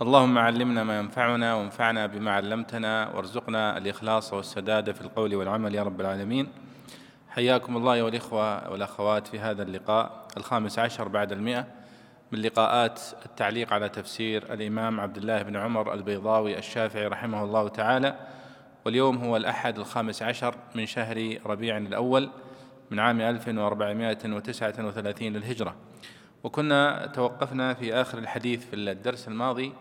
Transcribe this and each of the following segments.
اللهم علمنا ما ينفعنا وانفعنا بما علمتنا وارزقنا الإخلاص والسداد في القول والعمل يا رب العالمين. حياكم الله ايها الاخوه والأخوات في هذا اللقاء الخامس عشر بعد المئة من لقاءات التعليق على تفسير الإمام عبد الله بن عمر البيضاوي الشافعي رحمه الله تعالى. واليوم هو الأحد الخامس عشر من شهر ربيع الأول من عام 1439 للهجرة. وكنا توقفنا في آخر الحديث في الدرس الماضي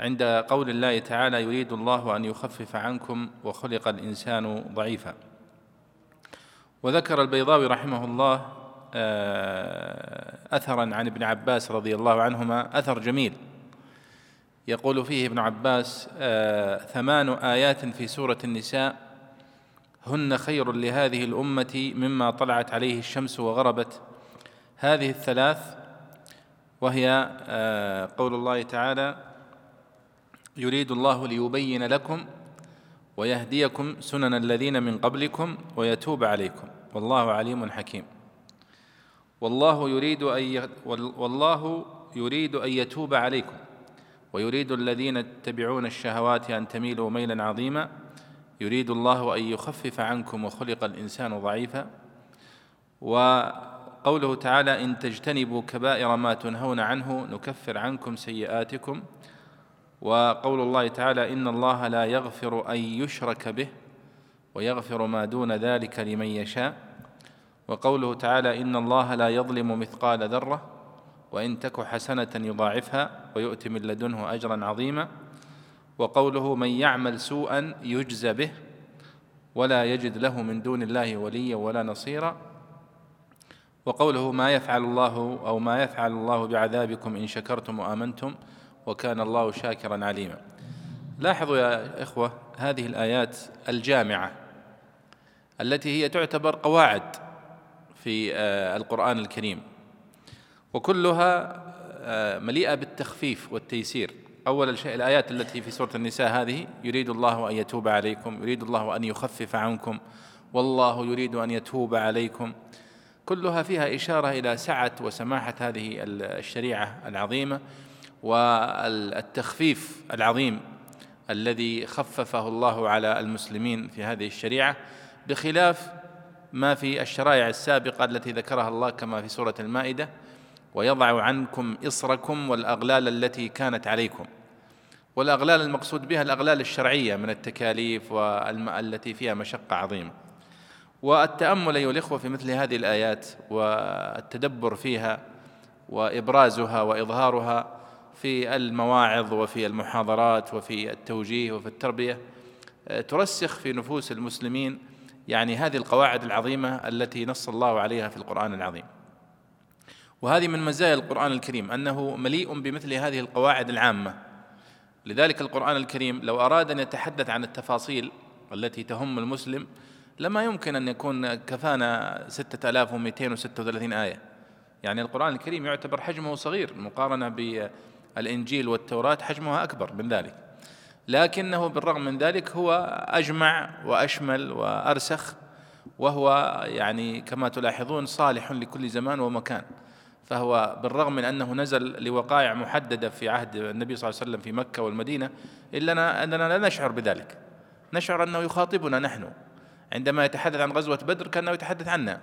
عند قول الله تعالى يريد الله أن يخفف عنكم وخلق الإنسان ضعيفا. وذكر البيضاوي رحمه الله آه، أثرا عن ابن عباس رضي الله عنهما أثر جميل. يقول فيه ابن عباس آه ثمان آيات في سورة النساء هن خير لهذه الأمة مما طلعت عليه الشمس وغربت. هذه الثلاث وهي آه قول الله تعالى يريد الله ليبين لكم ويهديكم سنن الذين من قبلكم ويتوب عليكم. والله عليم حكيم. والله يريد أن والله يريد أن يتوب عليكم. ويريد الذين يتبعون الشهوات أن تميلوا ميلا عظيما. يريد الله أن يخفف عنكم وخلق الإنسان ضعيفا. وقوله تعالى إن تجتنبوا كبائر ما تنهون عنه نكفر عنكم سيئاتكم. وقول الله تعالى إن الله لا يغفر أن يشرك به ويغفر ما دون ذلك لمن يشاء. وقوله تعالى إن الله لا يظلم مثقال ذرة وإن تك حسنة يضاعفها ويؤتي من لدنه أجرا عظيما. وقوله من يعمل سوءا يجزى به ولا يجد له من دون الله وليا ولا نصيرا. وقوله ما يفعل الله أو ما يفعل الله بعذابكم إن شكرتم وآمنتم وكان الله شاكرا عليما. لاحظوا يا إخوة هذه الآيات الجامعة التي هي تعتبر قواعد في آه، القرآن الكريم. وكلها آه، مليئة بالتخفيف والتيسير. أول شيء الآيات التي في سورة النساء هذه يريد الله أن يتوب عليكم يريد الله أن يخفف عنكم والله يريد أن يتوب عليكم. كلها فيها إشارة إلى سعة وسماحة هذه الشريعة العظيمة والتخفيف العظيم الذي خففه الله على المسلمين في هذه الشريعة بخلاف ما في الشرائع السابقة التي ذكرها الله كما في سورة المائدة ويضع عنكم إصركم والأغلال التي كانت عليكم. والأغلال المقصود بها الأغلال الشرعية من التكاليف والتي فيها مشقة عظيمة. والتأمل أيها الإخوة في مثل هذه الآيات والتدبر فيها وإبرازها وإظهارها في المواعظ وفي المحاضرات وفي التوجيه وفي التربية ترسخ في نفوس المسلمين يعني هذه القواعد العظيمة التي نص الله عليها في القرآن العظيم. وهذه من مزايا القرآن الكريم أنه مليء بمثل هذه القواعد العامة. لذلك القرآن الكريم لو أراد أن يتحدث عن التفاصيل التي تهم المسلم لما يمكن أن يكون كفانا 6236 آية. يعني القرآن الكريم يعتبر حجمه صغير مقارنة بالإنجيل والتوراة حجمها أكبر من ذلك. لكنه بالرغم من ذلك هو أجمع وأشمل وأرسخ وهو يعني كما تلاحظون صالح لكل زمان ومكان. فهو بالرغم من أنه نزل لوقائع محددة في عهد النبي صلى الله عليه وسلم في مكة والمدينة إلا أننا لا نشعر بذلك. نشعر أنه يخاطبنا نحن. عندما يتحدث عن غزوة بدر كأنه يتحدث عنا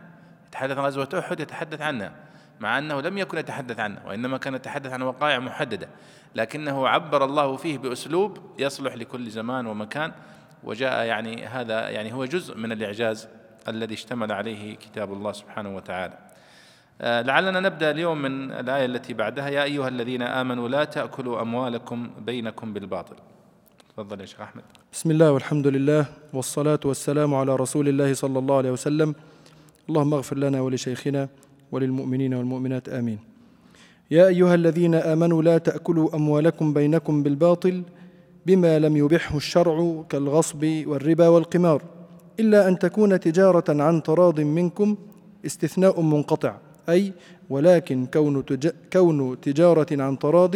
يتحدث عن غزوة أحد يتحدث عنا مع أنه لم يكن يتحدث عنه وإنما كان يتحدث عن وقائع محددة. لكنه عبر الله فيه بأسلوب يصلح لكل زمان ومكان وجاء يعني هذا يعني هو جزء من الإعجاز الذي اشتمل عليه كتاب الله سبحانه وتعالى. آه، لعلنا نبدأ اليوم من الآية التي بعدها. يا أيها الذين آمنوا لا تأكلوا أموالكم بينكم بالباطل. تفضل يا شيخ أحمد. بسم الله والحمد لله والصلاة والسلام على رسول الله صلى الله عليه وسلم. اللهم اغفر لنا ولشيخنا وللمؤمنين والمؤمنات آمين. يا أيها الذين آمنوا لا تأكلوا أموالكم بينكم بالباطل بما لم يبحه الشرع كالغصب والربا والقمار إلا أن تكون تجارة عن تراض منكم استثناء منقطع أي ولكن كون, تج... كون تجارة عن تراض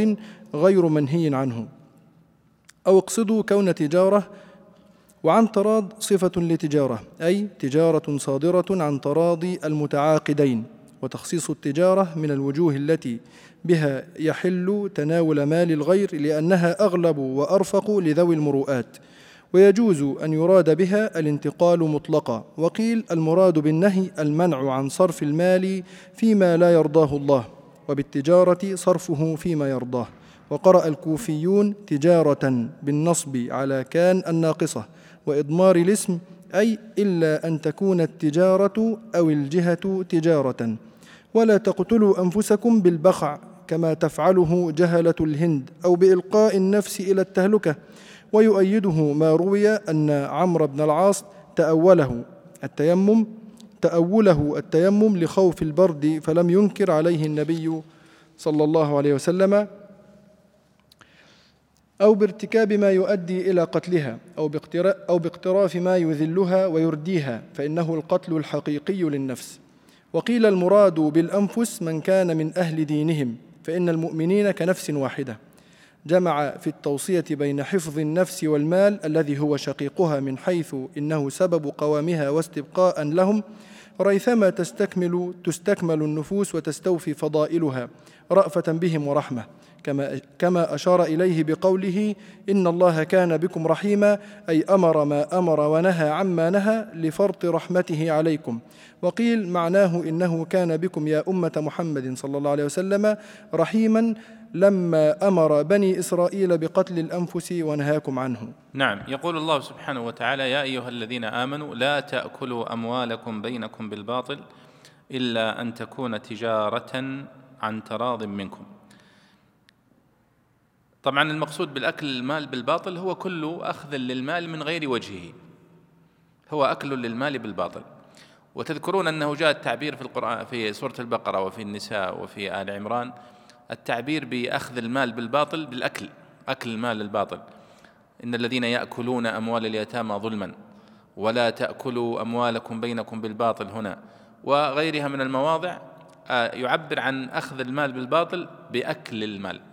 غير منهي عنه. أو اقصدوا كون تجارة وعن تراض صفة لتجارة أي تجارة صادرة عن تراضي المتعاقدين وتخصيص التجارة من الوجوه التي بها يحل تناول مال الغير لأنها أغلب وأرفق لذوي المروءات ويجوز أن يراد بها الانتقال مطلقا وقيل المراد بالنهي المنع عن صرف المال فيما لا يرضاه الله وبالتجارة صرفه فيما يرضاه. وقرأ الكوفيون تجارة بالنصب على كان الناقصة وإضمار الاسم أي إلا أن تكون التجارة أو الجهة تجارة. ولا تقتلوا أنفسكم بالبخع كما تفعله جهلة الهند أو بإلقاء النفس إلى التهلكة. ويؤيده ما روي أن عمرو بن العاص تأوله التيمم تأوله التيمم لخوف البرد فلم ينكر عليه النبي صلى الله عليه وسلم أو بارتكاب ما يؤدي إلى قتلها أو أو باقتراف ما يذلها ويرديها فإنه القتل الحقيقي للنفس. وقيل المراد بالأنفس من كان من أهل دينهم فإن المؤمنين كنفس واحدة. جمع في التوصية بين حفظ النفس والمال الذي هو شقيقها من حيث إنه سبب قوامها واستبقاء لهم ريثما تستكمل تستكمل النفوس وتستوفي فضائلها رأفة بهم ورحمة. كما كما أشار إليه بقوله إن الله كان بكم رحيما أي أمر ما أمر ونهى عما نهى لفرط رحمته عليكم. وقيل معناه إنه كان بكم يا أمة محمد صلى الله عليه وسلم رحيما لما أمر بني إسرائيل بقتل الأنفس ونهاكم عنه. نعم يقول الله سبحانه وتعالى يا أيها الذين آمنوا لا تأكلوا أموالكم بينكم بالباطل إلا أن تكون تجارة عن تراض منكم. طبعا المقصود بالأكل المال بالباطل هو كل أخذ للمال من غير وجهه. هو أكل للمال بالباطل. وتذكرون أنه جاء التعبير في القرآن في سورة البقرة وفي النساء وفي آل عمران التعبير بأخذ المال بالباطل بالأكل أكل المال الباطل. إن الذين يأكلون أموال اليتامى ظلما ولا تأكلوا أموالكم بينكم بالباطل هنا. وغيرها من المواضع آه، يعبر عن أخذ المال بالباطل بأكل المال.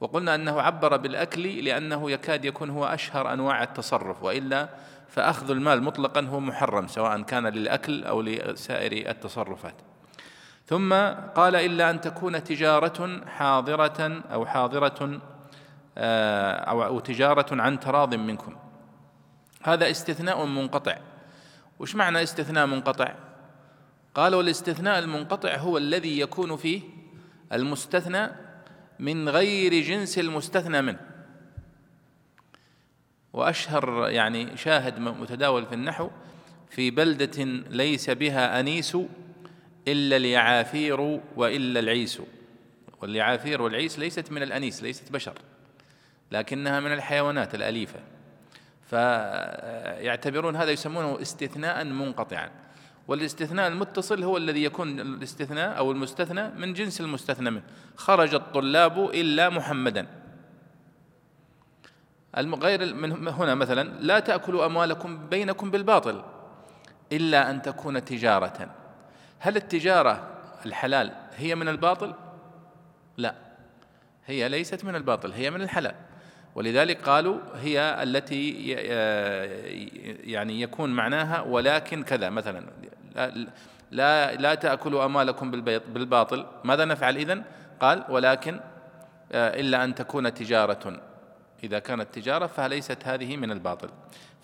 وقلنا أنه عبر بالأكل لأنه يكاد يكون هو أشهر أنواع التصرف وإلا فأخذ المال مطلقا هو محرم سواء كان للأكل أو لسائر التصرفات. ثم قال إلا أن تكون تجارة حاضرة أو حاضرة آه، أو تجارة عن تراض منكم. هذا استثناء منقطع. وش معنى استثناء منقطع؟ قالوا الاستثناء المنقطع هو الذي يكون فيه المستثنى من غير جنس المستثنى منه. وأشهر يعني شاهد متداول في النحو في بلدة ليس بها أنيس إلا اليعافير وإلا العيس. واليعافير والعيس ليست من الأنيس ليست بشر لكنها من الحيوانات الأليفة. فيعتبرون هذا يسمونه استثناء منقطعا. والاستثناء المتصل هو الذي يكون الاستثناء أو المستثنى من جنس المستثنى منه. خرج الطلاب إلا محمدا. غير من هنا مثلا لا تأكلوا أموالكم بينكم بالباطل إلا أن تكون تجارة. هل التجارة الحلال هي من الباطل؟ لا. هي ليست من الباطل هي من الحلال. ولذلك قالوا هي التي يعني يكون معناها ولكن كذا مثلا لا لا تأكلوا أموالكم بالباطل. ماذا نفعل إذن؟ قال ولكن آه، إلا أن تكون تجارة. إذا كانت تجارة فليست هذه من الباطل.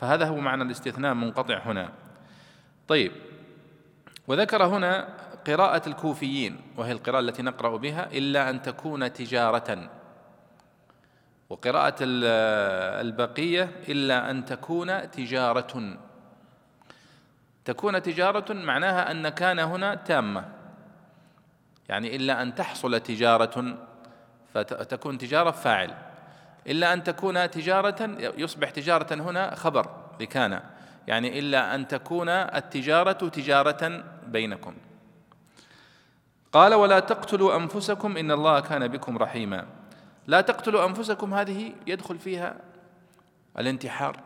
فهذا هو معنى الاستثناء منقطع هنا. طيب. وذكر هنا قراءة الكوفيين وهي القراءة التي نقرأ بها إلا أن تكون تجارة. وقراءة البقية إلا أن تكون تجارة. تكون تجارة معناها أن كان هنا تامة. يعني إلا أن تحصل تجارة فتكون تجارة فاعل. إلا أن تكون تجارة يصبح تجارة هنا خبر لكان يعني إلا أن تكون التجارة تجارة بينكم. قال ولا تقتلوا أنفسكم إن الله كان بكم رحيما. لا تقتلوا أنفسكم هذه يدخل فيها الانتحار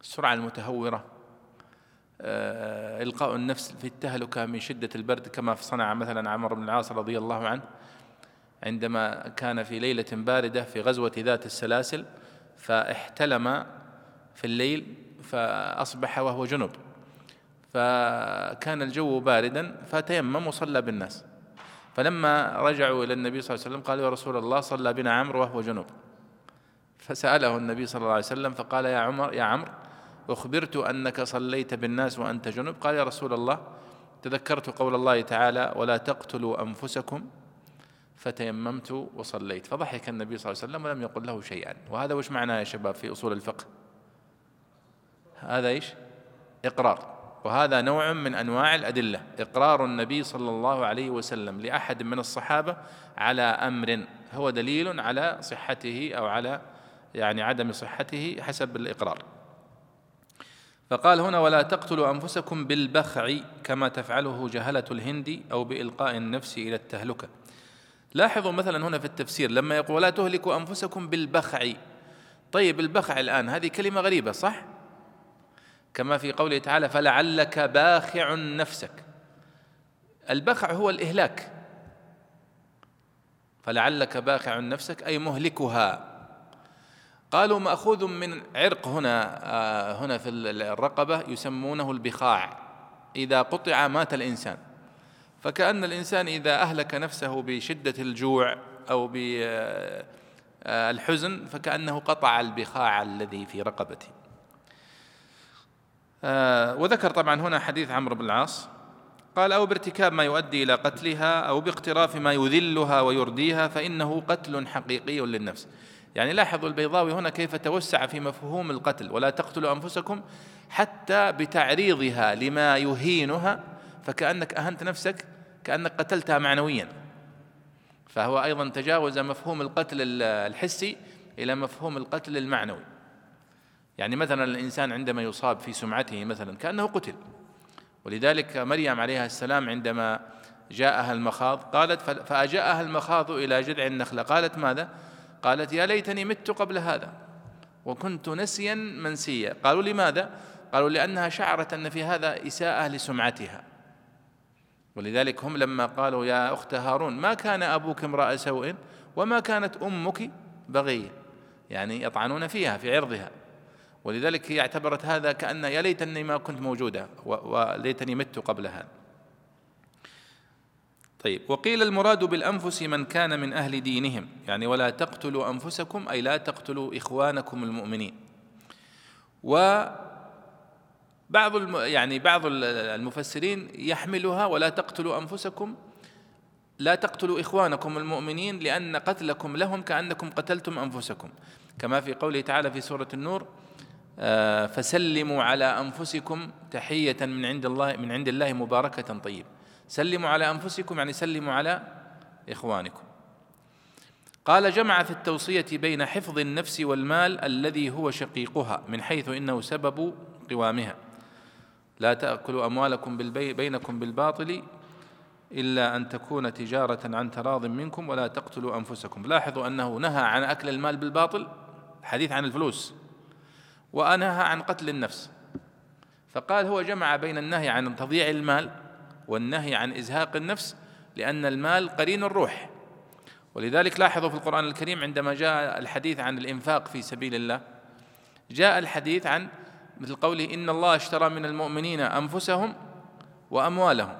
السرعة المتهورة. إلقاء النفس في التهلكة من شدة البرد كما صنع مثلا عمرو بن العاص رضي الله عنه عندما كان في ليلة باردة في غزوة ذات السلاسل فاحتلم في الليل فأصبح وهو جنب فكان الجو باردا فتيمم وصلى بالناس. فلما رجعوا إلى النبي صلى الله عليه وسلم قالوا يا رسول الله صلى بنا عمرو وهو جنب فسأله النبي صلى الله عليه وسلم فقال يا عمر يا عمرو أخبرت أنك صليت بالناس وأنت جنب. قال يا رسول الله تذكرت قول الله تعالى ولا تقتلوا أنفسكم فتيممت وصليت. فضحك النبي صلى الله عليه وسلم ولم يقل له شيئا. وهذا وش معناه يا شباب في أصول الفقه؟ هذا إيش؟ إقرار. وهذا نوع من أنواع الأدلة. إقرار النبي صلى الله عليه وسلم لأحد من الصحابة على أمر هو دليل على صحته أو على يعني عدم صحته حسب الإقرار. فقال هنا ولا تقتلوا أنفسكم بالبخع كما تفعله جهلة الهند أو بإلقاء النفس إلى التهلكة. لاحظوا مثلا هنا في التفسير لما يقول ولا تهلكوا أنفسكم بالبخع. طيب البخع الآن هذه كلمة غريبة صح؟ كما في قوله تعالى فلعلك باخع نفسك. البخع هو الإهلاك. فلعلك باخع نفسك أي مهلكها. قالوا مأخوذ من عرق هنا آه، هنا في الرقبة يسمونه البخاع. إذا قطع مات الإنسان. فكأن الإنسان إذا أهلك نفسه بشدة الجوع أو بالحزن فكأنه قطع البخاع الذي في رقبته. آه، وذكر طبعا هنا حديث عمرو بن العاص. قال أو بارتكاب ما يؤدي إلى قتلها أو باقتراف ما يذلها ويرديها فإنه قتل حقيقي للنفس. يعني لاحظوا البيضاوي هنا كيف توسع في مفهوم القتل ولا تقتلوا أنفسكم حتى بتعريضها لما يهينها فكأنك أهنت نفسك كأنك قتلتها معنويا. فهو أيضا تجاوز مفهوم القتل الحسي إلى مفهوم القتل المعنوي. يعني مثلا الإنسان عندما يصاب في سمعته مثلا كأنه قتل. ولذلك مريم عليها السلام عندما جاءها المخاض قالت فأجاءها المخاض إلى جذع النخلة. قالت ماذا؟ قالت يا ليتني مت قبل هذا وكنت نسيا منسيا. قالوا لماذا؟ قالوا لأنها شعرت أن في هذا إساءة لسمعتها. ولذلك هم لما قالوا يا أخت هارون ما كان أبوك امرأ سوء وما كانت أمك بغية؟ يعني يطعنون فيها في عرضها. ولذلك هي اعتبرت هذا كأن يا ليتني ما كنت موجودة وليتني مت قبل هذا طيب وقيل المراد بالأنفس من كان من أهل دينهم يعني ولا تقتلوا أنفسكم أي لا تقتلوا إخوانكم المؤمنين. و بعض يعني بعض المفسرين يحملها ولا تقتلوا أنفسكم لا تقتلوا إخوانكم المؤمنين لأن قتلكم لهم كأنكم قتلتم أنفسكم. كما في قوله تعالى في سورة النور آه، فسلموا على أنفسكم تحية من عند الله من عند الله مباركة طيبة سلموا على أنفسكم يعني سلموا على إخوانكم. قال جمع في التوصية بين حفظ النفس والمال الذي هو شقيقها من حيث إنه سبب قوامها. لا تأكلوا أموالكم بالبي بينكم بالباطل إلا أن تكون تجارة عن تراض منكم ولا تقتلوا أنفسكم. لاحظوا أنه نهى عن أكل المال بالباطل؟ حديث عن الفلوس. وأنهى عن قتل النفس. فقال هو جمع بين النهي عن تضييع المال والنهي عن إزهاق النفس لأن المال قرين الروح. ولذلك لاحظوا في القرآن الكريم عندما جاء الحديث عن الإنفاق في سبيل الله جاء الحديث عن مثل قوله إن الله اشترى من المؤمنين أنفسهم وأموالهم.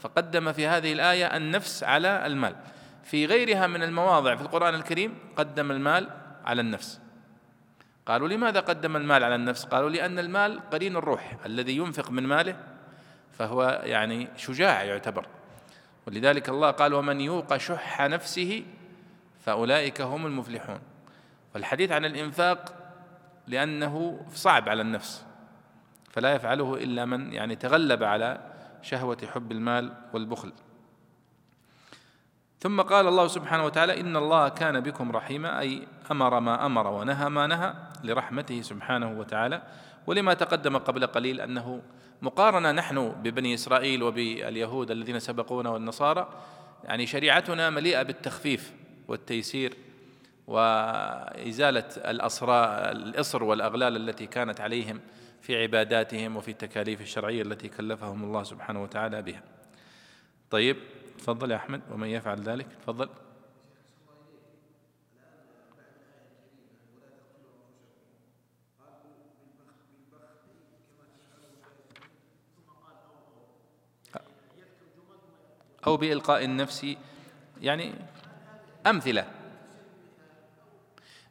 فقدم في هذه الآية النفس على المال. في غيرها من المواضع في القرآن الكريم قدم المال على النفس. قالوا لماذا قدم المال على النفس؟ قالوا لأن المال قرين الروح الذي ينفق من ماله فهو يعني شجاع يعتبر. ولذلك الله قال ومن يوق شح نفسه فأولئك هم المفلحون. والحديث عن الإنفاق لأنه صعب على النفس فلا يفعله إلا من يعني تغلب على شهوة حب المال والبخل. ثم قال الله سبحانه وتعالى إن الله كان بكم رحيما أي أمر ما أمر ونهى ما نهى لرحمته سبحانه وتعالى ولما تقدم قبل قليل أنه مقارنة نحن ببني إسرائيل وباليهود الذين سبقونا والنصارى يعني شريعتنا مليئة بالتخفيف والتيسير وإزالة الأسرى الإصر والأغلال التي كانت عليهم في عباداتهم وفي التكاليف الشرعية التي كلفهم الله سبحانه وتعالى بها. طيب تفضل يا أحمد ومن يفعل ذلك؟ تفضل. أو بإلقاء النفس يعني أمثلة.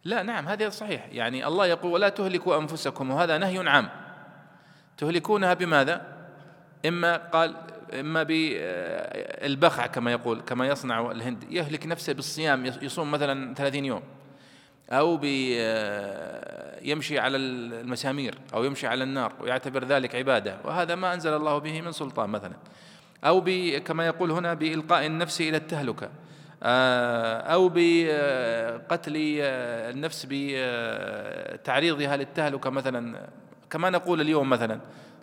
لا نعم هذا صحيح. يعني الله يقول ولا تهلكوا أنفسكم. وهذا نهي عام. تهلكونها بماذا؟ إما قال إما بالبخع كما يقول كما يصنع الهند. يهلك نفسه بالصيام يصوم مثلا ثلاثين يوم. أو يمشي على المسامير أو يمشي على النار ويعتبر ذلك عبادة. وهذا ما أنزل الله به من سلطان مثلا. أو كما يقول هنا بإلقاء النفس إلى التهلكة. آه، أو بقتل النفس بتعريضها للتهلكة مثلا. كما نقول اليوم مثلا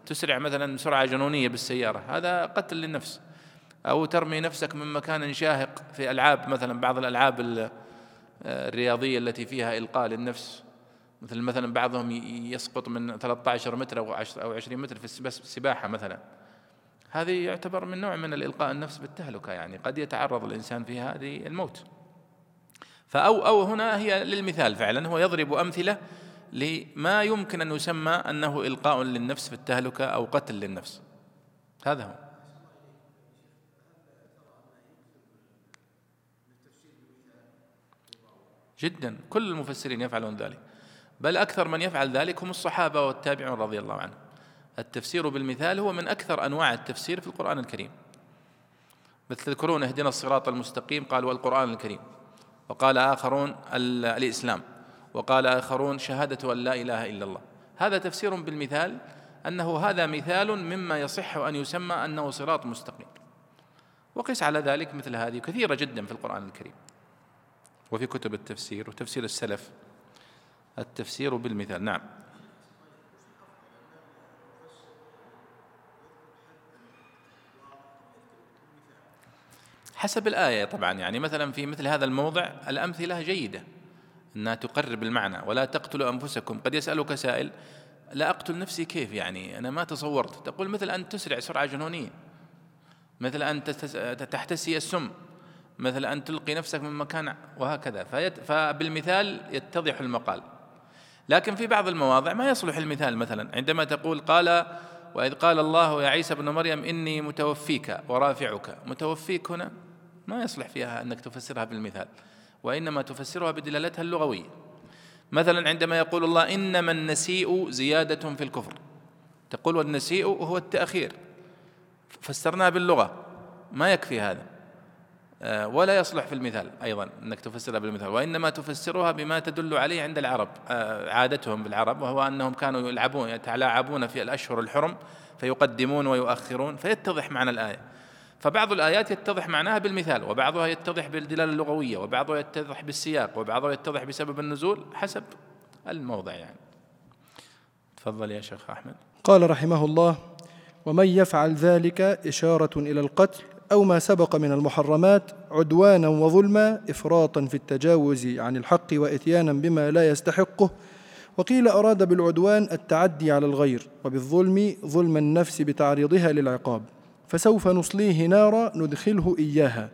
تسرع مثلا سرعة جنونية بالسيارة. هذا قتل للنفس. أو ترمي نفسك من مكان شاهق في ألعاب مثلا بعض الألعاب الرياضية التي فيها إلقاء للنفس. مثل مثلا بعضهم يسقط من 13 متر أو 20 متر في السباحة مثلا. هذه يعتبر من نوع من الإلقاء النفس بالتهلكة يعني. قد يتعرض الإنسان في هذه الموت. فأو أو هنا هي للمثال فعلا. هو يضرب أمثلة لما يمكن أن يسمى أنه إلقاء للنفس في التهلكة أو قتل للنفس. هذا هو. جدا. كل المفسرين يفعلون ذلك. بل أكثر من يفعل ذلك هم الصحابة والتابعون رضي الله عنهم. التفسير بالمثال هو من أكثر أنواع التفسير في القرآن الكريم. مثل تذكرون اهدنا الصراط المستقيم قال والقرآن الكريم. وقال آخرون الإسلام. وقال آخرون شهادة أن لا إله إلا الله. هذا تفسير بالمثال أنه هذا مثال مما يصح أن يسمى أنه صراط مستقيم. وقس على ذلك مثل هذه كثيرة جدا في القرآن الكريم. وفي كتب التفسير وتفسير السلف التفسير بالمثال. نعم. حسب الآية طبعا. يعني مثلا في مثل هذا الموضع الأمثلة جيدة أنها تقرب المعنى. ولا تقتلوا أنفسكم. قد يسألك سائل لا أقتل نفسي كيف يعني؟ أنا ما تصورت. تقول مثل أن تسرع سرعة جنونية. مثل أن تحتسي السم. مثل أن تلقي نفسك من مكان وهكذا. فبالمثال يتضح المقال. لكن في بعض المواضع ما يصلح المثال مثلا. عندما تقول قال وإذ قال الله يا عيسى ابن مريم إني متوفيك ورافعك. متوفيك هنا؟ ما يصلح فيها أنك تفسرها بالمثال وإنما تفسرها بدلالتها اللغوية. مثلا عندما يقول الله إنما النسيء زيادة في الكفر تقول والنسيء هو التأخير. فسرناها باللغة ما يكفي هذا. آه، ولا يصلح في المثال أيضا أنك تفسرها بالمثال وإنما تفسرها بما تدل عليه عند العرب. آه، عادتهم بالعرب وهو أنهم كانوا يلعبون يتلاعبون في الأشهر الحرم فيقدمون ويؤخرون فيتضح معنى الآية. فبعض الآيات يتضح معناها بالمثال وبعضها يتضح بالدلالة اللغوية وبعضها يتضح بالسياق وبعضها يتضح بسبب النزول حسب الموضع يعني. تفضل يا شيخ أحمد. قال رحمه الله ومن يفعل ذلك إشارة إلى القتل أو ما سبق من المحرمات عدوانا وظلما إفراطا في التجاوز عن الحق وإتيانا بما لا يستحقه وقيل أراد بالعدوان التعدي على الغير وبالظلم ظلم النفس بتعريضها للعقاب. فسوف نصليه نارا ندخله إياها.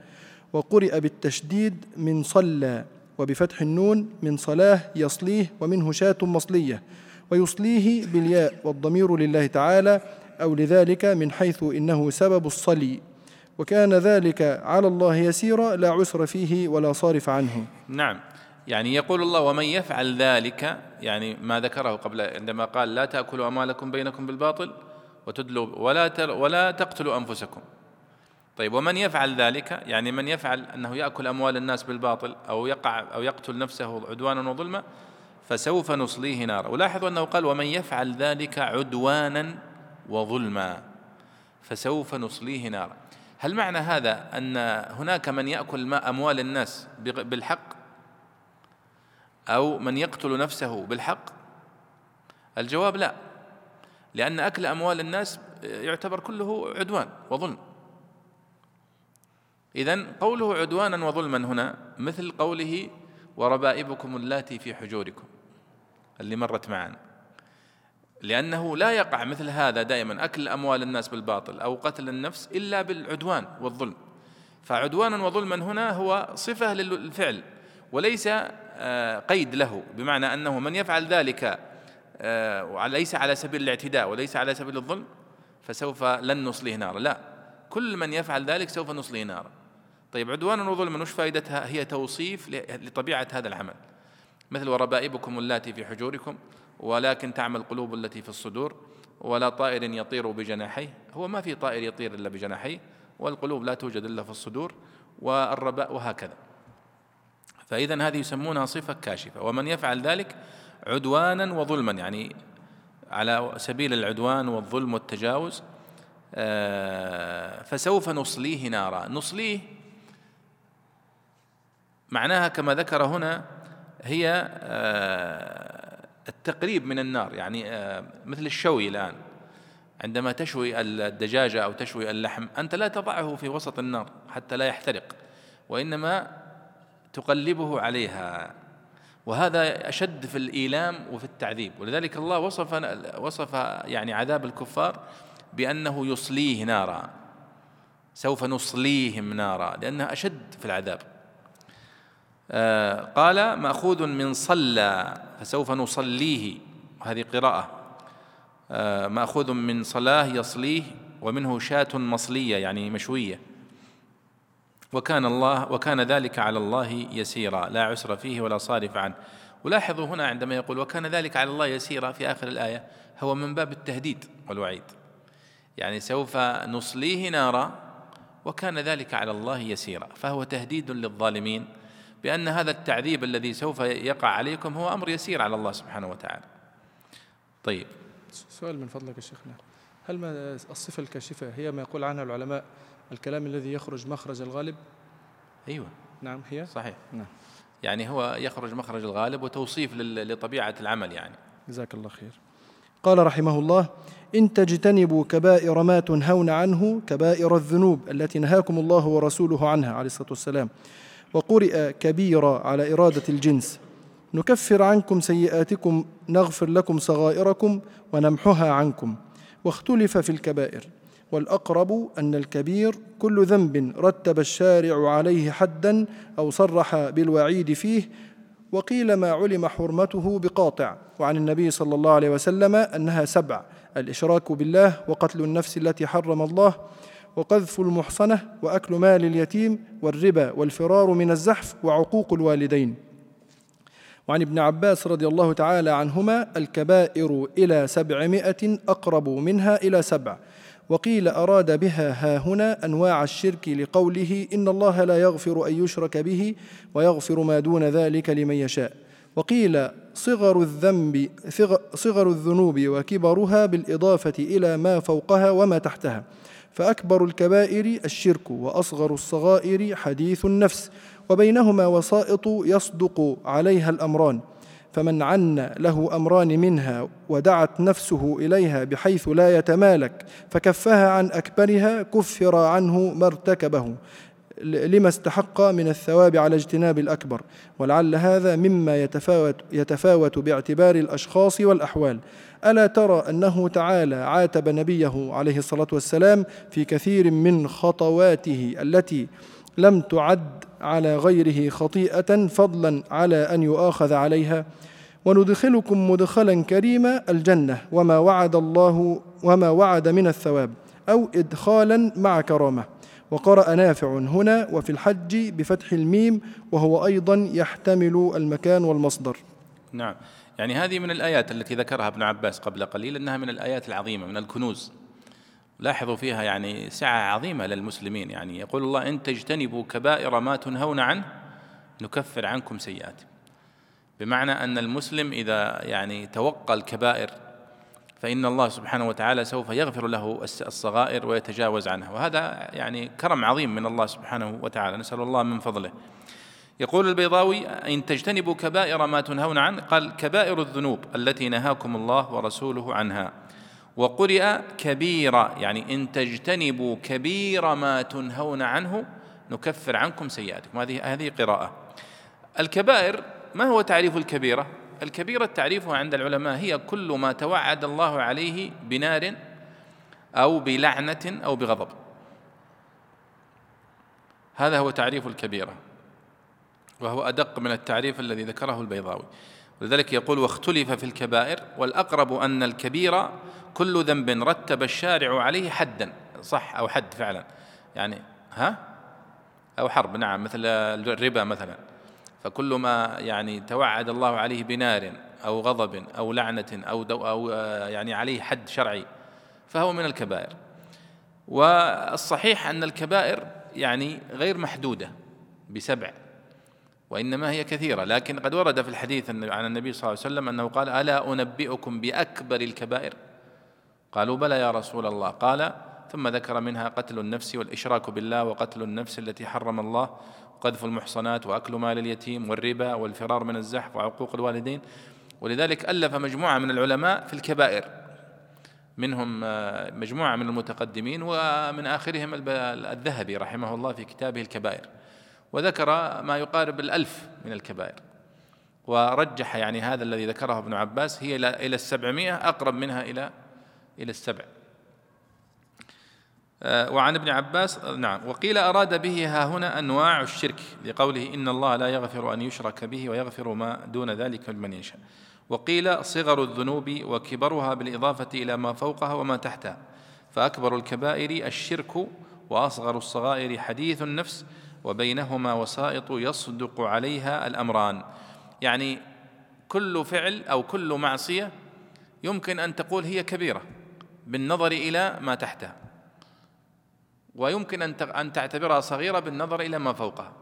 وقرئ بالتشديد من صلى وبفتح النون من صلاه يصليه ومنه شاة مصلية. ويصليه بالياء والضمير لله تعالى أو لذلك من حيث إنه سبب الصلي. وكان ذلك على الله يسيرا لا عسر فيه ولا صارف عنه. نعم. يعني يقول الله ومن يفعل ذلك يعني ما ذكره قبل عندما قال لا تأكلوا أموالكم بينكم بالباطل وتدلوا ولا ولا تقتلوا أنفسكم. طيب ومن يفعل ذلك؟ يعني من يفعل أنه يأكل أموال الناس بالباطل أو يقع أو يقتل نفسه عدوانا وظلما فسوف نصليه نارا. ولاحظوا أنه قال ومن يفعل ذلك عدوانا وظلما فسوف نصليه نارا. هل معنى هذا أن هناك من يأكل أموال الناس بالحق؟ أو من يقتل نفسه بالحق؟ الجواب لا. لأن أكل أموال الناس يعتبر كله عدوان وظلم. إذا قوله عدوانا وظلما هنا مثل قوله وربائبكم اللاتي في حجوركم اللي مرت معنا لأنه لا يقع مثل هذا دائما أكل أموال الناس بالباطل أو قتل النفس إلا بالعدوان والظلم. فعدوانا وظلما هنا هو صفة للفعل وليس آه، قيد له بمعنى أنه من يفعل ذلك آه، ليس على سبيل الاعتداء وليس على سبيل الظلم فسوف لن نصليه نارا. لا كل من يفعل ذلك سوف نصليه نارا. طيب عدوانا وظلما وش فائدتها؟ هي توصيف لطبيعة هذا العمل. مثل وربائبكم اللاتي في حجوركم ولكن تعمى القلوب التي في الصدور ولا طائر يطير بجناحيه. هو ما في طائر يطير إلا بجناحيه والقلوب لا توجد إلا في الصدور والرباء وهكذا. فإذا هذه يسمونها صفة كاشفة. ومن يفعل ذلك عدوانا وظلما يعني على سبيل العدوان والظلم والتجاوز آه، فسوف نصليه نارا. نصليه معناها كما ذكر هنا هي آه، التقريب من النار يعني آه، مثل الشوي الآن. عندما تشوي الدجاجة أو تشوي اللحم أنت لا تضعه في وسط النار حتى لا يحترق وإنما تقلبه عليها. وهذا أشد في الإيلام وفي التعذيب. ولذلك الله وصف وصف يعني عذاب الكفار بأنه يصليه نارا. سوف نصليهم نارا لأنها أشد في العذاب. آه قال مأخوذ من صلى فسوف نصليه. هذه قراءة. آه مأخوذ من صلاه يصليه ومنه شاة مصلية يعني مشوية. وكان الله وكان ذلك على الله يسيرا لا عسر فيه ولا صارف عنه. ولاحظوا هنا عندما يقول وكان ذلك على الله يسيرا في آخر الآية هو من باب التهديد والوعيد. يعني سوف نصليه نارا وكان ذلك على الله يسيرا. فهو تهديد للظالمين بأن هذا التعذيب الذي سوف يقع عليكم هو أمر يسير على الله سبحانه وتعالى. طيب. سؤال من فضلك يا شيخنا. هل ما الصفة الكاشفة هي ما يقول عنها العلماء الكلام الذي يخرج مخرج الغالب؟ أيوة. نعم هي؟ صحيح. نعم. يعني هو يخرج مخرج الغالب وتوصيف لطبيعة العمل يعني. جزاك الله خير. قال رحمه الله إن تجتنبوا كبائر ما تنهون عنه كبائر الذنوب التي نهاكم الله ورسوله عنها عليه الصلاة والسلام. وقرئ كبيرة على إرادة الجنس نكفر عنكم سيئاتكم نغفر لكم صغائركم ونمحها عنكم. واختلف في الكبائر والأقرب أن الكبير كل ذنب رتب الشارع عليه حدا أو صرح بالوعيد فيه وقيل ما علم حرمته بقاطع وعن النبي صلى الله عليه وسلم أنها سبع الإشراك بالله وقتل النفس التي حرم الله وقذف المحصنة وأكل مال اليتيم والربا والفرار من الزحف وعقوق الوالدين. وعن ابن عباس رضي الله تعالى عنهما الكبائر إلى سبعمائة أقرب منها إلى سبع. وقيل أراد بها ها هنا أنواع الشرك لقوله إن الله لا يغفر أن يشرك به ويغفر ما دون ذلك لمن يشاء. وقيل صغر الذنب صغر الذنوب وكبرها بالإضافة إلى ما فوقها وما تحتها. فأكبر الكبائر الشرك وأصغر الصغائر حديث النفس. وبينهما وسائط يصدق عليها الأمران. فمن عن له أمران منها ودعت نفسه إليها بحيث لا يتمالك فكفها عن أكبرها كفر عنه ما ارتكبه. لما استحق من الثواب على اجتناب الأكبر. ولعل هذا مما يتفاوت يتفاوت باعتبار الأشخاص والأحوال. ألا ترى أنه تعالى عاتب نبيه عليه الصلاة والسلام في كثير من خطواته التي لم تعد على غيره خطيئة فضلا على أن يؤاخذ عليها. وندخلكم مدخلا كريما الجنة وما وعد الله وما وعد من الثواب أو ادخالا مع كرامة. وقرأ نافع هنا وفي الحج بفتح الميم وهو أيضا يحتمل المكان والمصدر. نعم. يعني هذه من الآيات التي ذكرها ابن عباس قبل قليل أنها من الآيات العظيمة من الكنوز. لاحظوا فيها يعني سعة عظيمة للمسلمين. يعني يقول الله إن تجتنبوا كبائر ما تنهون عنه نكفر عنكم سيئاتكم بمعنى أن المسلم إذا يعني توقى الكبائر فإن الله سبحانه وتعالى سوف يغفر له الصغائر ويتجاوز عنها. وهذا يعني كرم عظيم من الله سبحانه وتعالى. نسأل الله من فضله. يقول البيضاوي إن تجتنبوا كبائر ما تنهون عنه قال كبائر الذنوب التي نهاكم الله ورسوله عنها. وقرئ كبيرة يعني إن تجتنبوا كبير ما تنهون عنه نكفر عنكم سيئاتكم. هذه هذه قراءة. الكبائر ما هو تعريف الكبيرة؟ الكبيرة تعريفها عند العلماء هي كل ما توعد الله عليه بنار أو بلعنة أو بغضب. هذا هو تعريف الكبيرة. وهو أدق من التعريف الذي ذكره البيضاوي. ولذلك يقول واختلف في الكبائر والأقرب أن الكبيرة كل ذنب رتب الشارع عليه حدا. صح أو حد فعلا. يعني ها؟ أو حرب نعم مثل الربا مثلا. فكل ما يعني توعد الله عليه بنار أو غضب أو لعنة أو, دو أو يعني عليه حد شرعي فهو من الكبائر. والصحيح أن الكبائر يعني غير محدودة بسبع. وإنما هي كثيرة. لكن قد ورد في الحديث عن النبي صلى الله عليه وسلم أنه قال ألا أنبئكم بأكبر الكبائر؟ قالوا بلى يا رسول الله. قال ثم ذكر منها قتل النفس والإشراك بالله وقتل النفس التي حرم الله وقذف المحصنات وأكل مال اليتيم والربا والفرار من الزحف وعقوق الوالدين. ولذلك ألف مجموعة من العلماء في الكبائر. منهم آه، مجموعة من المتقدمين ومن آخرهم الذهبي رحمه الله في كتابه الكبائر. وذكر ما يقارب الألف من الكبائر. ورجح يعني هذا الذي ذكره ابن عباس هي إلى السبعمائة أقرب منها إلى إلى السبع. آه، وعن ابن عباس نعم. وقيل أراد به ها هنا أنواع الشرك لقوله إن الله لا يغفر أن يشرك به ويغفر ما دون ذلك لمن يشاء. وقيل صغر الذنوب وكبرها بالإضافة إلى ما فوقها وما تحتها. فأكبر الكبائر الشرك وأصغر الصغائر حديث النفس وبينهما وسائط يصدق عليها الأمران. يعني كل فعل أو كل معصية يمكن أن تقول هي كبيرة بالنظر إلى ما تحتها. ويمكن أن تعتبرها صغيرة بالنظر إلى ما فوقها.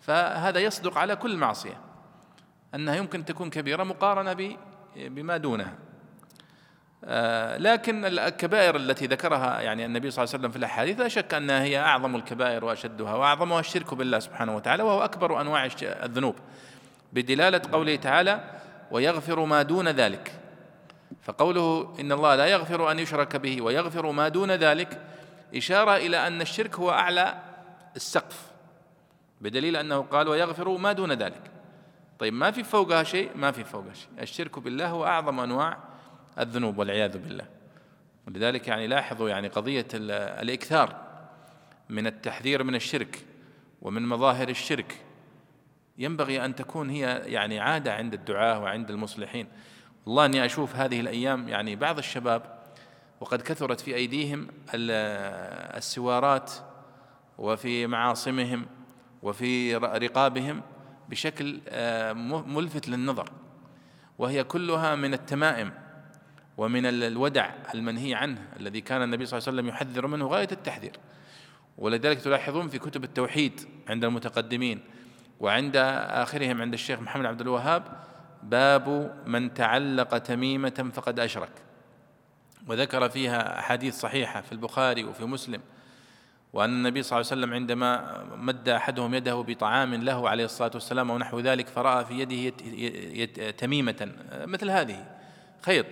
فهذا يصدق على كل معصية. أنها يمكن تكون كبيرة مقارنة بما دونها. لكن الكبائر التي ذكرها يعني النبي صلى الله عليه وسلم في الأحاديث لا شك أنها هي أعظم الكبائر وأشدها وأعظمها الشرك بالله سبحانه وتعالى وهو أكبر أنواع الذنوب. بدلالة قوله تعالى ويغفر ما دون ذلك فقوله إن الله لا يغفر أن يشرك به ويغفر ما دون ذلك إشارة إلى أن الشرك هو أعلى السقف. بدليل أنه قال ويغفر ما دون ذلك طيب ما في فوقها شيء؟ ما في فوقها شيء. الشرك بالله هو أعظم أنواع الذنوب والعياذ بالله. ولذلك يعني لاحظوا يعني قضية الإكثار من التحذير من الشرك ومن مظاهر الشرك ينبغي أن تكون هي يعني عادة عند الدعاة وعند المصلحين. والله أني أشوف هذه الأيام يعني بعض الشباب وقد كثرت في أيديهم السوارات وفي معاصمهم وفي رقابهم بشكل آه، ملفت للنظر. وهي كلها من التمائم ومن الودع المنهي عنه الذي كان النبي صلى الله عليه وسلم يحذر منه غاية التحذير. ولذلك تلاحظون في كتب التوحيد عند المتقدمين وعند آخرهم عند الشيخ محمد عبد الوهاب باب من تعلق تميمة فقد أشرك. وذكر فيها أحاديث صحيحة في البخاري وفي مسلم وأن النبي صلى الله عليه وسلم عندما مد أحدهم يده بطعام له عليه الصلاة والسلام أو نحو ذلك فرأى في يده تميمة مثل هذه خيط.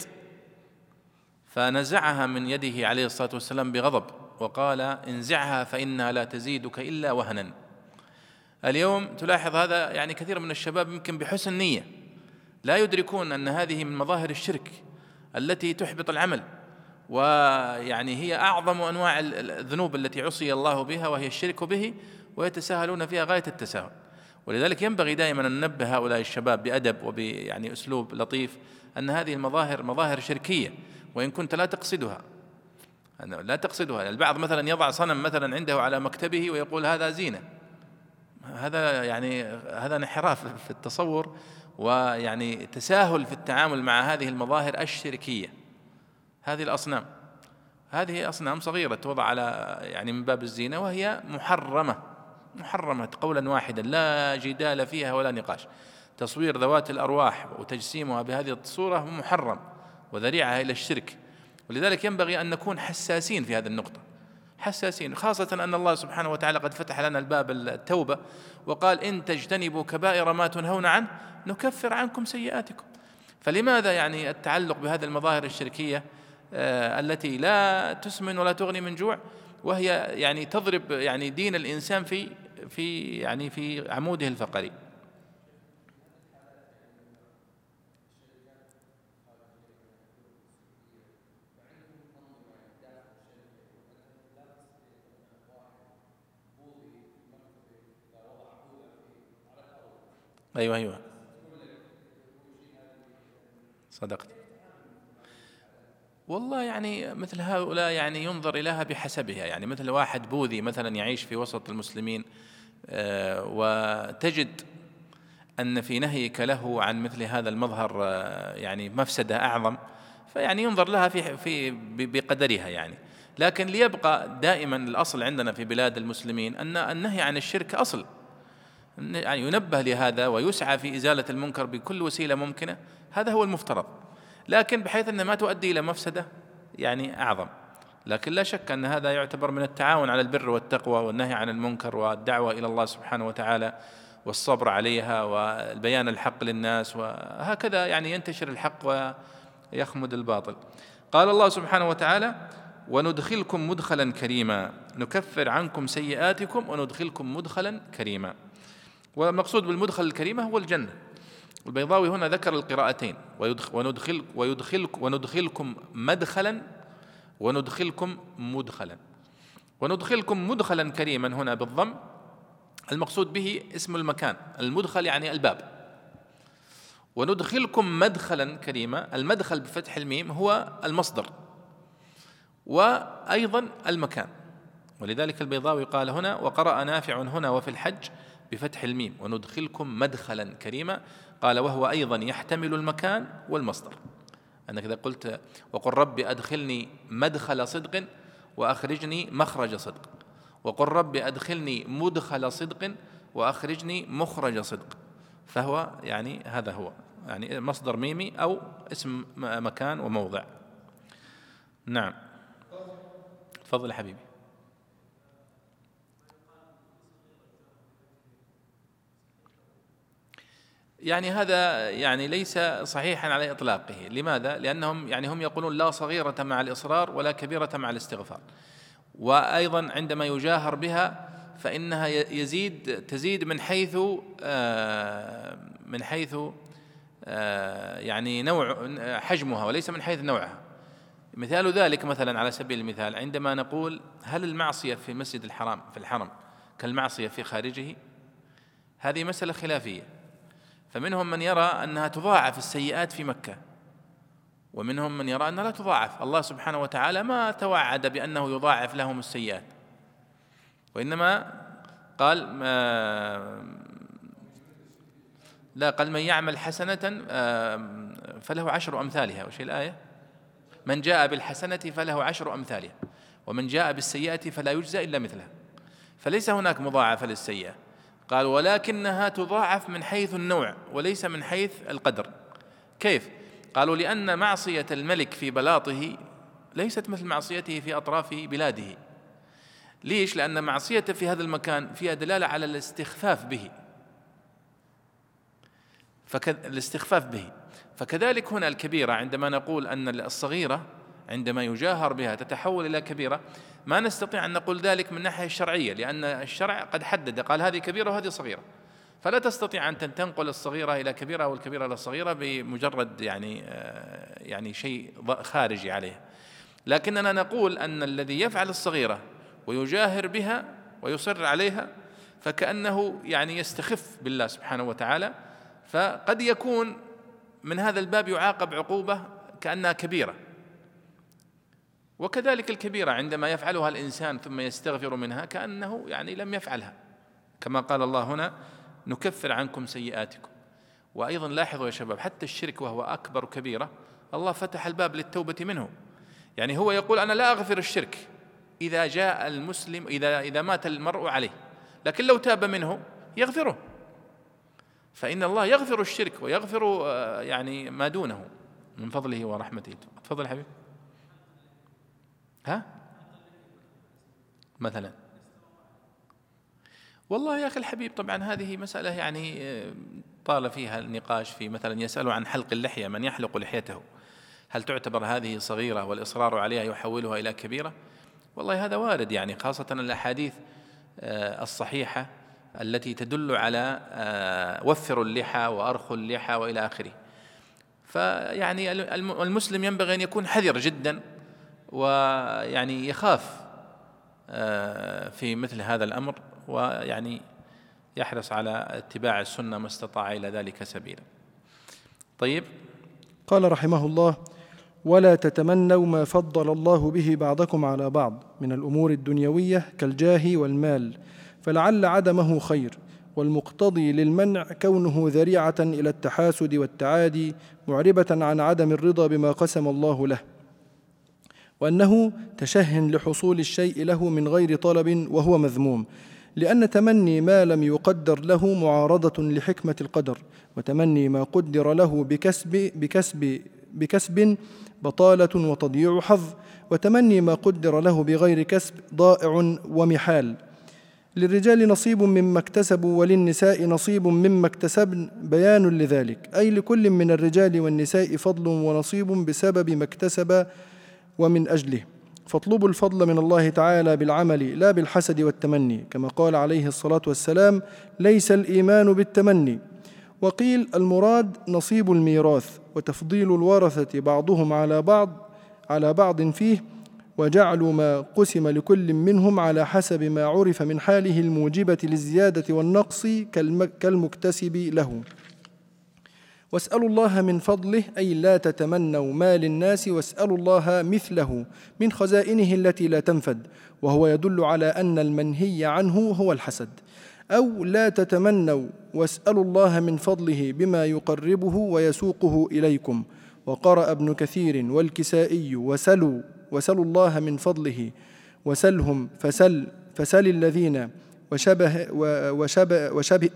فنزعها من يده عليه الصلاة والسلام بغضب وقال انزعها فإنها لا تزيدك إلا وهنا. اليوم تلاحظ هذا يعني كثير من الشباب يمكن بحسن نية. لا يدركون أن هذه من مظاهر الشرك التي تحبط العمل ويعني هي أعظم أنواع الذنوب التي عصي الله بها وهي الشرك به ويتساهلون فيها غاية التساهل. ولذلك ينبغي دائما أن ننبه هؤلاء الشباب بأدب وبيعني أسلوب لطيف أن هذه المظاهر مظاهر شركية. وإن كنت لا تقصدها. لا تقصدها. البعض مثلا يضع صنم مثلا عنده على مكتبه ويقول هذا زينة. هذا يعني هذا انحراف في التصور ويعني تساهل في التعامل مع هذه المظاهر الشركية. هذه الأصنام. هذه أصنام صغيرة توضع على يعني من باب الزينة وهي محرمة. محرمة قولا واحدا. لا جدال فيها ولا نقاش. تصوير ذوات الأرواح وتجسيمها بهذه الصورة محرم. وذريعة إلى الشرك. ولذلك ينبغي أن نكون حساسين في هذه النقطة. حساسين خاصة أن الله سبحانه وتعالى قد فتح لنا الباب التوبة وقال إن تجتنبوا كبائر ما تنهون عنه نكفر عنكم سيئاتكم. فلماذا يعني التعلق بهذه المظاهر الشركية آه، التي لا تسمن ولا تغني من جوع وهي يعني تضرب يعني دين الإنسان في في يعني في عموده الفقري؟ أيوه أيوه. صدقت. والله يعني مثل هؤلاء يعني ينظر إليها بحسبها يعني مثل واحد بوذي مثلا يعيش في وسط المسلمين آه، وتجد أن في نهيك له عن مثل هذا المظهر آه، يعني مفسدة أعظم فيعني ينظر لها في في بقدرها يعني. لكن ليبقى دائما الأصل عندنا في بلاد المسلمين أن النهي عن الشرك أصل. يعني ينبه لهذا ويسعى في إزالة المنكر بكل وسيلة ممكنة. هذا هو المفترض. لكن بحيث أنها ما تؤدي إلى مفسدة يعني أعظم. لكن لا شك أن هذا يعتبر من التعاون على البر والتقوى والنهي عن المنكر والدعوة إلى الله سبحانه وتعالى والصبر عليها والبيان الحق للناس وهكذا يعني ينتشر الحق ويخمد الباطل. قال الله سبحانه وتعالى وندخلكم مدخلا كريما. نكفر عنكم سيئاتكم وندخلكم مدخلا كريما. والمقصود بالمدخل الكريم هو الجنة. البيضاوي هنا ذكر القراءتين. وندخل ويدخلك وندخلكم مدخلا وندخلكم مدخلا. وندخلكم مدخلا كريما هنا بالضم المقصود به اسم المكان. المدخل يعني الباب. وندخلكم مدخلا كريما المدخل بفتح الميم هو المصدر. وأيضا المكان. ولذلك البيضاوي قال هنا وقرأ نافع هنا وفي الحج بفتح الميم وندخلكم مدخلا كريما. قال وهو أيضا يحتمل المكان والمصدر. أنك إذا قلت وقل رب أدخلني مدخل صدق وأخرجني مخرج صدق. وقل رب أدخلني مدخل صدق وأخرجني مخرج صدق. فهو يعني هذا هو. يعني مصدر ميمي أو اسم مكان وموضع. نعم. تفضل حبيبي. يعني هذا يعني ليس صحيحا على إطلاقه. لماذا؟ لأنهم يعني هم يقولون لا صغيرة مع الإصرار ولا كبيرة مع الاستغفار. وأيضا عندما يجاهر بها فإنها يزيد تزيد من حيث آه، من حيث آه، يعني نوع حجمها وليس من حيث نوعها. مثال ذلك مثلا على سبيل المثال عندما نقول هل المعصية في مسجد الحرام في الحرم كالمعصية في خارجه؟ هذه مسألة خلافية. فمنهم من يرى أنها تضاعف السيئات في مكة ومنهم من يرى أنها لا تضاعف. الله سبحانه وتعالى ما توعد بأنه يضاعف لهم السيئات. وإنما قال ما لا قال من يعمل حسنة فله عشر أمثالها. وش الآية؟ من جاء بالحسنة فله عشر أمثالها ومن جاء بالسيئة فلا يجزى إلا مثلها. فليس هناك مضاعفة للسيئة. قال ولكنها تضاعف من حيث النوع وليس من حيث القدر. كيف؟ قالوا لأن معصية الملك في بلاطه ليست مثل معصيته في أطراف بلاده. ليش؟ لأن معصيته في هذا المكان فيها دلالة على الاستخفاف به. فالاستخفاف به. فكذلك هنا الكبيرة عندما نقول أن الصغيرة عندما يجاهر بها تتحول إلى كبيرة ما نستطيع أن نقول ذلك من الناحيه الشرعيه لأن الشرع قد حدد قال هذه كبيرة وهذه صغيرة. فلا تستطيع أن تنقل الصغيرة إلى كبيرة أو الكبيرة إلى الصغيره بمجرد يعني آه، يعني شيء خارجي عليه. لكننا نقول أن الذي يفعل الصغيرة ويجاهر بها ويصر عليها فكأنه يعني يستخف بالله سبحانه وتعالى فقد يكون من هذا الباب يعاقب عقوبة كأنها كبيرة. وكذلك الكبيرة عندما يفعلها الإنسان ثم يستغفر منها كأنه يعني لم يفعلها. كما قال الله هنا نكفر عنكم سيئاتكم. وأيضا لاحظوا يا شباب حتى الشرك وهو أكبر كبيرة الله فتح الباب للتوبة منه. يعني هو يقول أنا لا أغفر الشرك إذا جاء المسلم إذا إذا مات المرء عليه. لكن لو تاب منه يغفره. فإن الله يغفر الشرك ويغفر آه، يعني ما دونه. من فضله ورحمته. تفضل حبيبي. ها؟ مثلا. والله يا أخي الحبيب طبعا هذه مسألة يعني آه، طال فيها النقاش في مثلا يسأل عن حلق اللحية من يحلق لحيته؟ هل تعتبر هذه صغيرة والإصرار عليها يحولها إلى كبيرة؟ والله هذا وارد يعني خاصة الأحاديث آه، الصحيحة التي تدل على آه، وفروا اللحى وأرخوا اللحى وإلى آخره. فيعني المسلم ينبغي أن يكون حذر جدا ويعني يخاف آه، في مثل هذا الأمر ويعني يحرص على اتباع السنة ما استطاع إلى ذلك سبيلا. طيب. قال رحمه الله ولا تتمنوا ما فضل الله به بعضكم على بعض من الأمور الدنيوية كالجاه والمال فلعل عدمه خير والمقتضي للمنع كونه ذريعة إلى التحاسد والتعادي معربة عن عدم الرضا بما قسم الله له. وأنه تشه لحصول الشيء له من غير طلب وهو مذموم لأن تمني ما لم يقدر له معارضة لحكمة القدر وتمني ما قدر له بكسب بكسب بكسب بطالة وتضييع حظ وتمني ما قدر له بغير كسب ضائع ومحال. للرجال نصيب مما اكتسبوا وللنساء نصيب مما اكتسبن بيان لذلك. أي لكل من الرجال والنساء فضل ونصيب بسبب ما اكتسب ومن أجله. فاطلبوا الفضل من الله تعالى بالعمل لا بالحسد والتمني. كما قال عليه الصلاة والسلام ليس الإيمان بالتمني. وقيل المراد نصيب الميراث وتفضيل الورثة بعضهم على بعض على بعض فيه وجعلوا ما قسم لكل منهم على حسب ما عرف من حاله الموجبة للزيادة والنقص كالمكتسب له. واسألوا الله من فضله أي لا تتمنوا ما للناس واسألوا الله مثله من خزائنه التي لا تنفد وهو يدل على أن المنهي عنه هو الحسد. أو لا تتمنوا واسألوا الله من فضله بما يقربه ويسوقه إليكم. وقرأ ابن كثير والكسائي وسلوا وسلوا الله من فضله وسلهم فسل فسل الذين وشبه وشبه, وشبه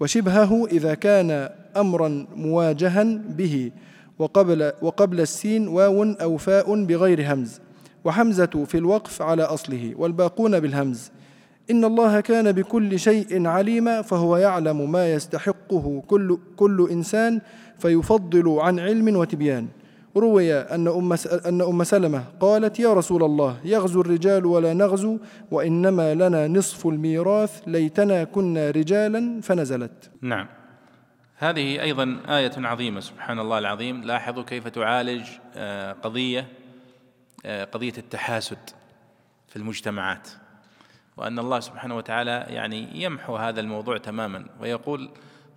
وشبهه إذا كان أمرا مواجها به وقبل, وقبل السين واو أو فاء بغير همز وحمزة في الوقف على أصله والباقون بالهمز. إن الله كان بكل شيء عليما فهو يعلم ما يستحقه كل, كل إنسان فيفضل عن علم وتبيان. روي أن أم, أن أم سلمة قالت يا رسول الله يغزو الرجال ولا نغزو وإنما لنا نصف الميراث ليتنا كنا رجالا فنزلت. نعم. هذه أيضا آية عظيمة سبحان الله العظيم. لاحظوا كيف تعالج آه، قضية آه، قضية التحاسد في المجتمعات. وأن الله سبحانه وتعالى يعني يمحو هذا الموضوع تماما ويقول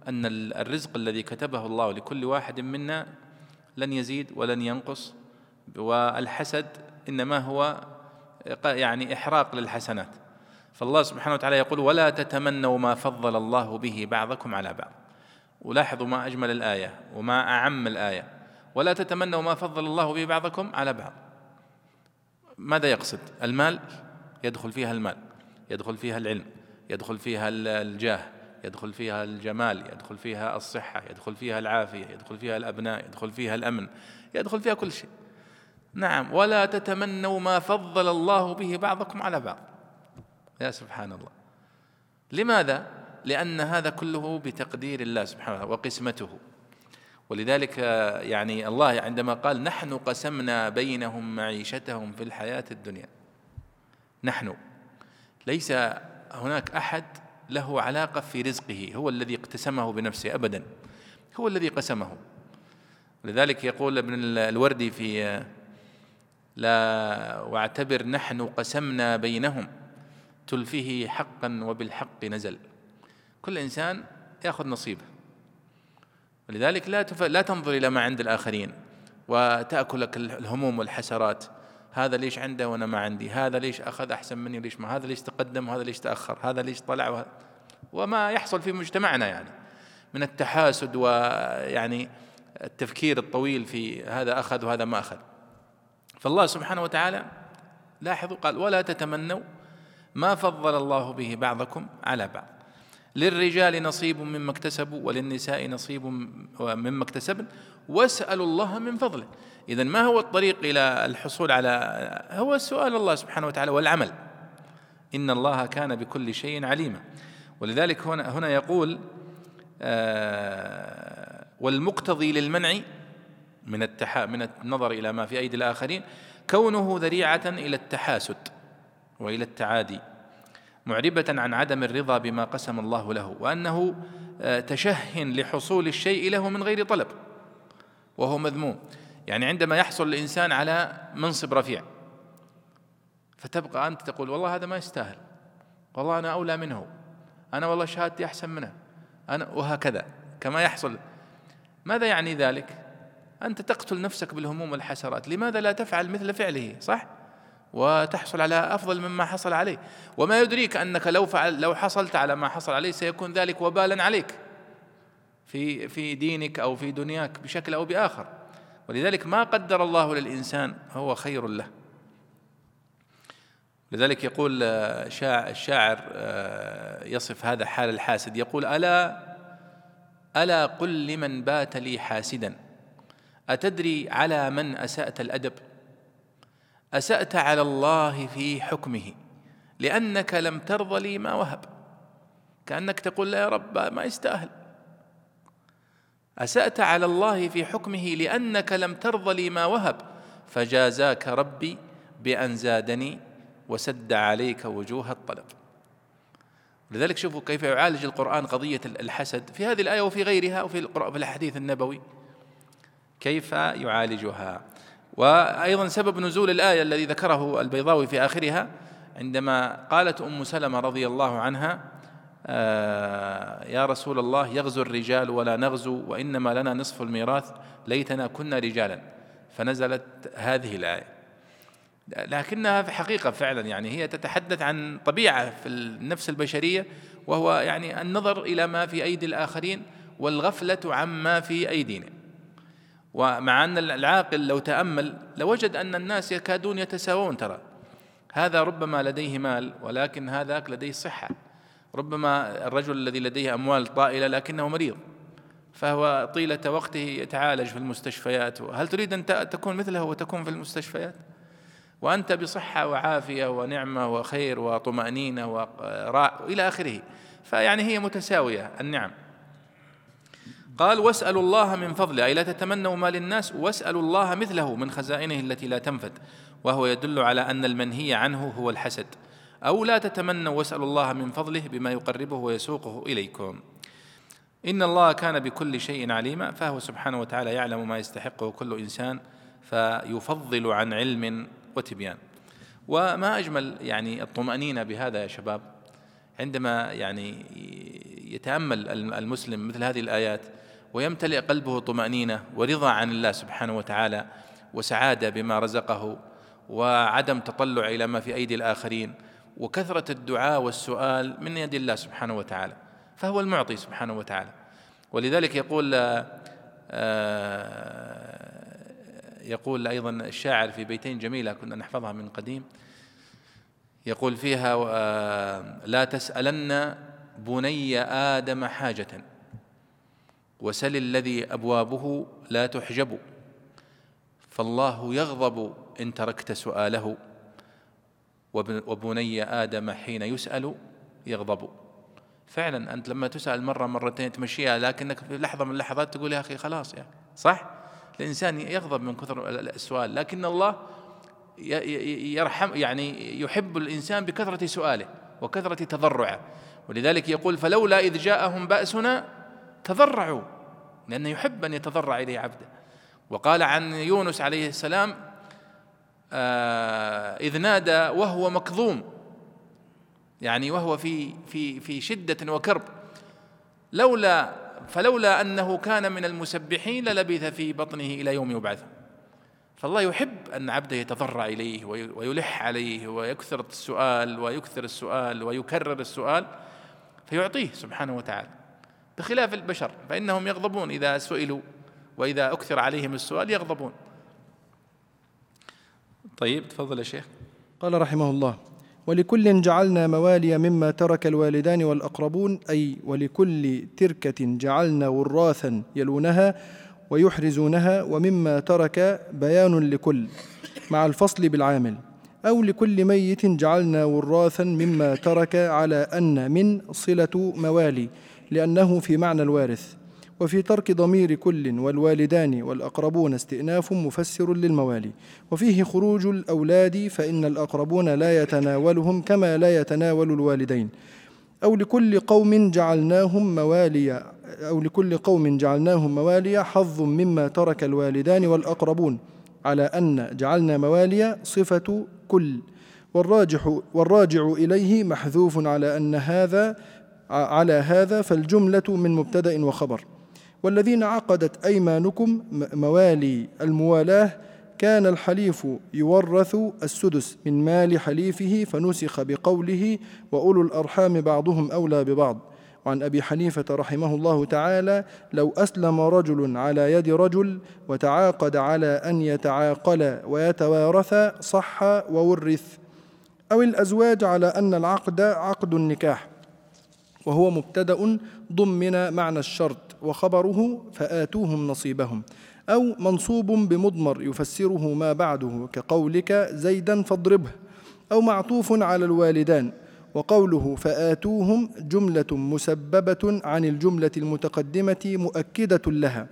أن الرزق الذي كتبه الله لكل واحد منا لن يزيد ولن ينقص والحسد إنما هو يعني إحراق للحسنات. فالله سبحانه وتعالى يقول ولا تتمنوا ما فضل الله به بعضكم على بعض. ولاحظوا ما أجمل الآية وما أعم الآية. ولا تتمنوا ما فضل الله به بعضكم على بعض. ماذا يقصد؟ المال؟ يدخل فيها المال يدخل فيها العلم يدخل فيها الجاه. يدخل فيها الجمال يدخل فيها الصحة يدخل فيها العافية يدخل فيها الأبناء يدخل فيها الأمن يدخل فيها كل شيء. نعم ولا تتمنوا ما فضل الله به بعضكم على بعض. يا سبحان الله لماذا؟ لأن هذا كله بتقدير الله سبحانه وقسمته. ولذلك يعني الله عندما قال نحن قسمنا بينهم معيشتهم في الحياة الدنيا. نحن. ليس هناك أحد له علاقة في رزقه هو الذي اقتسمه بنفسه أبدا هو الذي قسمه. لذلك يقول ابن الوردي في لا واعتبر نحن قسمنا بينهم تلفه حقا وبالحق نزل. كل إنسان يأخذ نصيبه ولذلك لا. لا تنظر إلى ما عند الآخرين وتأكلك الهموم والحسرات. هذا ليش عنده وأنا ما عندي؟ هذا ليش أخذ أحسن مني؟ ليش ما؟ هذا ليش تقدم؟ وهذا ليش تأخر؟ هذا ليش طلع؟ وهذا وما يحصل في مجتمعنا يعني. من التحاسد ويعني التفكير الطويل في هذا أخذ وهذا ما أخذ. فالله سبحانه وتعالى لاحظوا قال ولا تتمنوا ما فضل الله به بعضكم على بعض. للرجال نصيب مما اكتسبوا وللنساء نصيب مما اكتسبن واسألوا الله من فضله. إذا ما هو الطريق إلى الحصول على هو السؤال الله سبحانه وتعالى والعمل. إن الله كان بكل شيء عليما. ولذلك هنا هنا يقول آه والمقتضي للمنع من التحا من النظر إلى ما في أيدي الآخرين كونه ذريعة إلى التحاسد وإلى التعادي معربة عن عدم الرضا بما قسم الله له وأنه آه، تشه لحصول الشيء له من غير طلب. وهو مذموم. يعني عندما يحصل الإنسان على منصب رفيع فتبقى أنت تقول والله هذا ما يستاهل. والله أنا أولى منه. أنا والله شهادتي أحسن منها أنا وهكذا. كما يحصل. ماذا يعني ذلك؟ أنت تقتل نفسك بالهموم والحسرات. لماذا لا تفعل مثل فعله؟ صح؟ وتحصل على أفضل مما حصل عليه. وما يدريك أنك لو فعل لو حصلت على ما حصل عليه سيكون ذلك وبالا عليك. في في دينك أو في دنياك بشكل أو بآخر. ولذلك ما قدر الله للإنسان هو خير له. لذلك يقول الشاعر آه، يصف هذا حال الحاسد. يقول ألا ألا قل لمن بات لي حاسدا؟ أتدري على من أسأت الأدب؟ أسأت على الله في حكمه لأنك لم ترض لي ما وهب. كأنك تقول لا يا رب ما يستاهل. أسأت على الله في حكمه لأنك لم ترض لي ما وهب فجازاك ربي بأن زادني وسد عليك وجوه الطلب. لذلك شوفوا كيف يعالج القرآن قضية الحسد في هذه الآية وفي غيرها وفي في الحديث النبوي. كيف يعالجها؟ وأيضا سبب نزول الآية الذي ذكره البيضاوي في آخرها عندما قالت أم سلمة رضي الله عنها يا رسول الله يغزو الرجال ولا نغزو وإنما لنا نصف الميراث. ليتنا كنا رجالا. فنزلت هذه الآية. لكنها في حقيقة فعلا يعني هي تتحدث عن طبيعة في النفس البشرية وهو يعني النظر إلى ما في أيدي الآخرين والغفلة عما في أيدينا. ومع أن العاقل لو تأمل لوجد أن الناس يكادون يتساوون ترى. هذا ربما لديه مال ولكن هذاك لديه صحة. ربما الرجل الذي لديه أموال طائلة لكنه مريض فهو طيلة وقته يتعالج في المستشفيات. هل تريد أن تكون مثله وتكون في المستشفيات؟ وأنت بصحة وعافية ونعمة وخير وطمأنينة وإلى آخره. فيعني هي متساوية النعم. قال واسألوا الله من فضله. أي لا تتمنوا ما للناس واسألوا الله مثله من خزائنه التي لا تنفد. وهو يدل على أن المنهي عنه هو الحسد. أو لا تتمنوا واسألوا الله من فضله بما يقربه ويسوقه إليكم. إن الله كان بكل شيء عليما فهو سبحانه وتعالى يعلم ما يستحقه كل إنسان فيفضل عن علم وتبيان. وما أجمل يعني الطمأنينة بهذا يا شباب عندما يعني يتأمل المسلم مثل هذه الآيات ويمتلئ قلبه طمأنينة ورضا عن الله سبحانه وتعالى وسعادة بما رزقه وعدم تطلع إلى ما في أيدي الآخرين وكثرة الدعاء والسؤال من يد الله سبحانه وتعالى فهو المعطي سبحانه وتعالى. ولذلك يقول آه يقول أيضا الشاعر في بيتين جميلة كنا نحفظها من قديم يقول فيها آه، لا تسألن بني آدم حاجة وسل الذي أبوابه لا تحجب فالله يغضب إن تركت سؤاله. وبني آدم حين يسأل يغضب. فعلا أنت لما تسأل مرة مرتين تمشيها لكنك في لحظة من اللحظات تقول يا أخي خلاص يعني صح؟ الإنسان يغضب من كثر السؤال لكن الله يرحم يعني يحب الإنسان بكثرة سؤاله وكثرة تضرعه. ولذلك يقول فلولا إذ جاءهم بأسنا تضرعوا لأنه يحب أن يتضرع إليه عبده. وقال عن يونس عليه السلام إذ نادى وهو مكظوم. يعني وهو في في في شدة وكرب. لولا فلولا أنه كان من المسبحين للبث في بطنه إلى يوم يبعث. فالله يحب أن عبده يتضرع إليه ويلح عليه ويكثر السؤال ويكثر السؤال ويكرر السؤال فيعطيه سبحانه وتعالى. بخلاف البشر فإنهم يغضبون إذا سئلوا وإذا أكثر عليهم السؤال يغضبون. طيب تفضل يا شيخ. قال رحمه الله ولكل جعلنا موالي مما ترك الوالدان والأقربون أي ولكل تركة جعلنا وراثا يلونها ويحرزونها ومما ترك بيان لكل مع الفصل بالعامل. أو لكل ميت جعلنا وراثا مما ترك على أن من صلة موالي لأنه في معنى الوارث. وفي ترك ضمير كل والوالدان والأقربون استئناف مفسر للموالي. وفيه خروج الأولاد فإن الأقربون لا يتناولهم كما لا يتناول الوالدين. أو لكل قوم جعلناهم موالي أو لكل قوم جعلناهم موالي حظ مما ترك الوالدان والأقربون على أن جعلنا موالي صفة كل. والراجح والراجع إليه محذوف على أن هذا على هذا فالجملة من مبتدأ وخبر. والذين عقدت أيمانكم موالي الموالاة كان الحليف يورث السدس من مال حليفه فنسخ بقوله وأولو الأرحام بعضهم أولى ببعض. وعن أبي حنيفة رحمه الله تعالى لو أسلم رجل على يد رجل وتعاقد على أن يتعاقل ويتوارث صح وورث. أو الأزواج على أن العقد عقد النكاح وهو مبتدأ ضمن معنى الشرط. وخبره فآتوهم نصيبهم. أو منصوب بمضمر يفسره ما بعده كقولك زيدا فاضربه. أو معطوف على الوالدان وقوله فآتوهم جملة مسببة عن الجملة المتقدمة مؤكدة لها.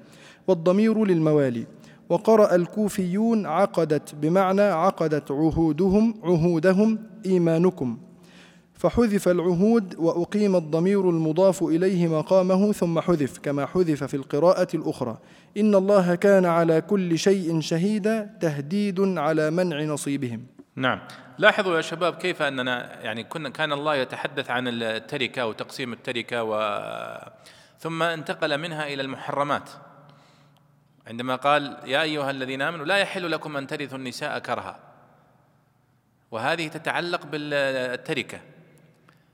والضمير للموالي. وقرأ الكوفيون عقدت بمعنى عقدت عهودهم عهودهم إيمانكم. فحذف العهود وأقيم الضمير المضاف إليه مقامه ثم حذف كما حذف في القراءة الأخرى. إن الله كان على كل شيء شهيدا تهديد على منع نصيبهم. نعم. لاحظوا يا شباب كيف أننا يعني كنا كان الله يتحدث عن التركة وتقسيم التركة و ثم انتقل منها إلى المحرمات. عندما قال يا أيها الذين آمنوا لا يحل لكم أن ترثوا النساء كرها. وهذه تتعلق بالتركة.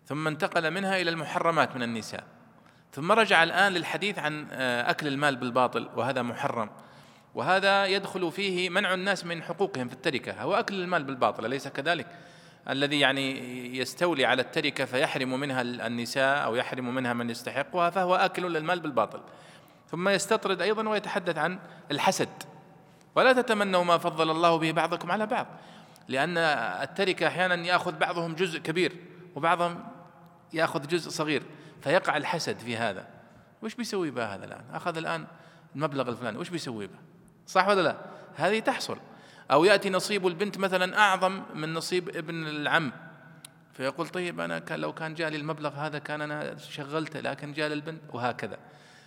ثم انتقل منها إلى المحرمات من النساء. ثم رجع الآن للحديث عن آه، أكل المال بالباطل وهذا محرم. وهذا يدخل فيه منع الناس من حقوقهم في التركة. هو أكل المال بالباطل أليس كذلك؟ الذي يعني يستولي على التركة فيحرم منها النساء أو يحرم منها من يستحقها فهو آكل للمال بالباطل. ثم يستطرد أيضا ويتحدث عن الحسد. ولا تتمنوا ما فضل الله به بعضكم على بعض لأن التركة أحيانا يأخذ بعضهم جزء كبير وبعضهم ياخذ جزء صغير فيقع الحسد في هذا. وش بيسوي به هذا الآن؟ أخذ الآن المبلغ الفلاني وش بيسوي به صح ولا لا؟ هذه تحصل. أو يأتي نصيب البنت مثلا أعظم من نصيب ابن العم. فيقول طيب أنا كان لو كان جالي المبلغ هذا كان أنا شغلته لكن جاء البنت وهكذا.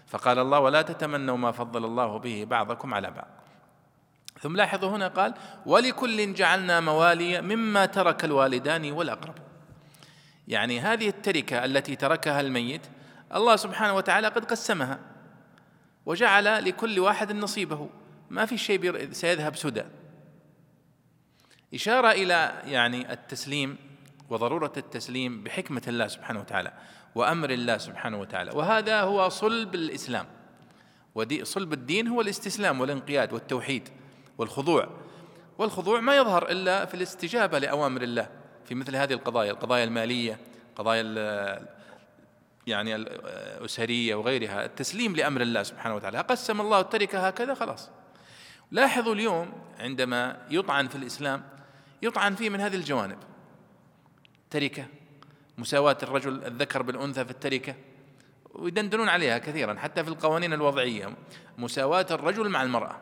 فقال الله ولا تتمنوا ما فضل الله به بعضكم على بعض. ثم لاحظوا هنا قال ولكل جعلنا موالي مما ترك الوالدان والأقربون. يعني هذه التركة التي تركها الميت الله سبحانه وتعالى قد قسمها وجعل لكل واحد نصيبه. ما في شيء سيذهب سدى. إشارة إلى يعني التسليم وضرورة التسليم بحكمة الله سبحانه وتعالى وأمر الله سبحانه وتعالى. وهذا هو صلب الإسلام. صلب الدين هو الاستسلام والانقياد والتوحيد والخضوع. والخضوع ما يظهر إلا في الاستجابة لأوامر الله. في مثل هذه القضايا القضايا المالية قضايا يعني الأسرية وغيرها التسليم لأمر الله سبحانه وتعالى. قسم الله التركة هكذا خلاص. لاحظوا اليوم عندما يطعن في الإسلام يطعن فيه من هذه الجوانب. تركة مساواة الرجل الذكر بالأنثى في التركة ويدندنون عليها كثيرا حتى في القوانين الوضعية. مساواة الرجل مع المرأة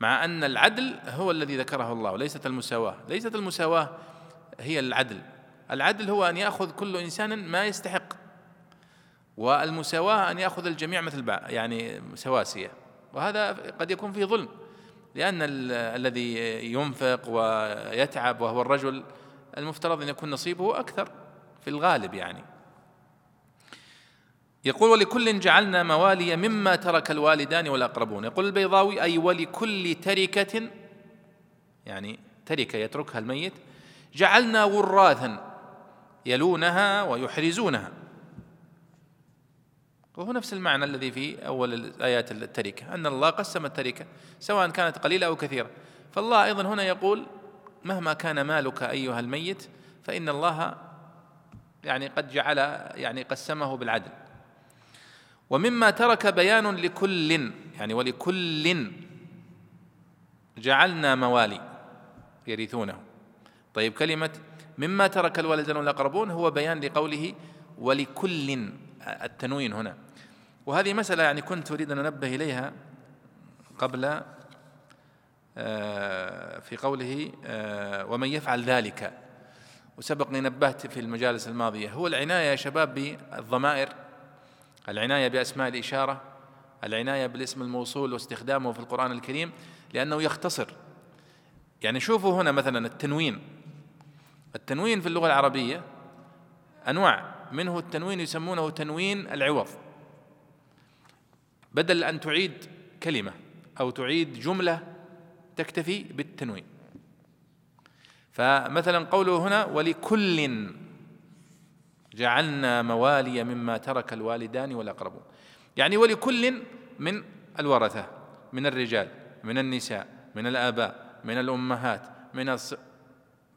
مع أن العدل هو الذي ذكره الله وليست المساواة. ليست المساواة هي العدل. العدل هو أن يأخذ كل إنسان ما يستحق والمساواة أن يأخذ الجميع مثل بعض يعني سواسية. وهذا قد يكون فيه ظلم لأن الذي ينفق ويتعب وهو الرجل المفترض أن يكون نصيبه أكثر في الغالب يعني. يقول ولكل جعلنا موالي مما ترك الوالدان والأقربون. يقول البيضاوي أي ولكل تركة يعني تركة يتركها الميت جعلنا وراثا يلونها ويحرزونها. وهو نفس المعنى الذي في أول آيات التركة أن الله قسم التركة سواء كانت قليلة أو كثيرة. فالله أيضا هنا يقول مهما كان مالك أيها الميت فإن الله يعني قد جعل يعني قسمه بالعدل. ومما ترك بيان لكل يعني ولكل جعلنا موالي يرثونه. طيب كلمة مما ترك الوالدان والأقربون هو بيان لقوله ولكل التنوين هنا. وهذه مسألة يعني كنت أريد أن أنبه إليها قبل آه، في قوله آه، ومن يفعل ذلك. وسبقني نبهت في المجالس الماضية. هو العناية يا شباب بالضمائر العناية بأسماء الإشارة العناية بالاسم الموصول واستخدامه في القرآن الكريم لأنه يختصر. يعني شوفوا هنا مثلا التنوين. التنوين في اللغة العربية أنواع منه التنوين يسمونه تنوين العوض بدل أن تعيد كلمة أو تعيد جملة تكتفي بالتنوين فمثلا قوله هنا ولكل جعلنا موالي مما ترك الوالدان والأقربون يعني ولكل من الورثة من الرجال من النساء من الآباء من الأمهات من.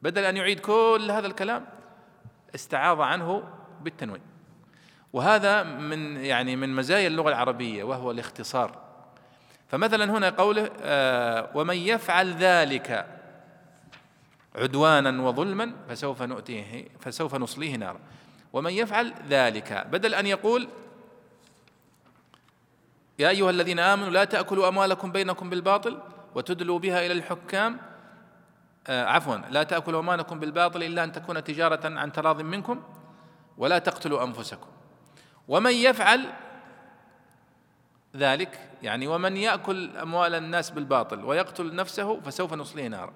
بدل أن يعيد كل هذا الكلام استعاض عنه بالتنوين. وهذا من يعني من مزايا اللغة العربية وهو الاختصار. فمثلا هنا قوله آه ومن يفعل ذلك عدوانا وظلما فسوف نؤتيه فسوف نصليه نارا. ومن يفعل ذلك بدل أن يقول يا أيها الذين آمنوا لا تأكلوا أموالكم بينكم بالباطل وتدلوا بها إلى الحكام عفوا. لا تأكلوا أموالكم بالباطل إلا أن تكون تجارة عن تراض منكم ولا تقتلوا أنفسكم. ومن يفعل ذلك يعني ومن يأكل أموال الناس بالباطل ويقتل نفسه فسوف نصليه نارا.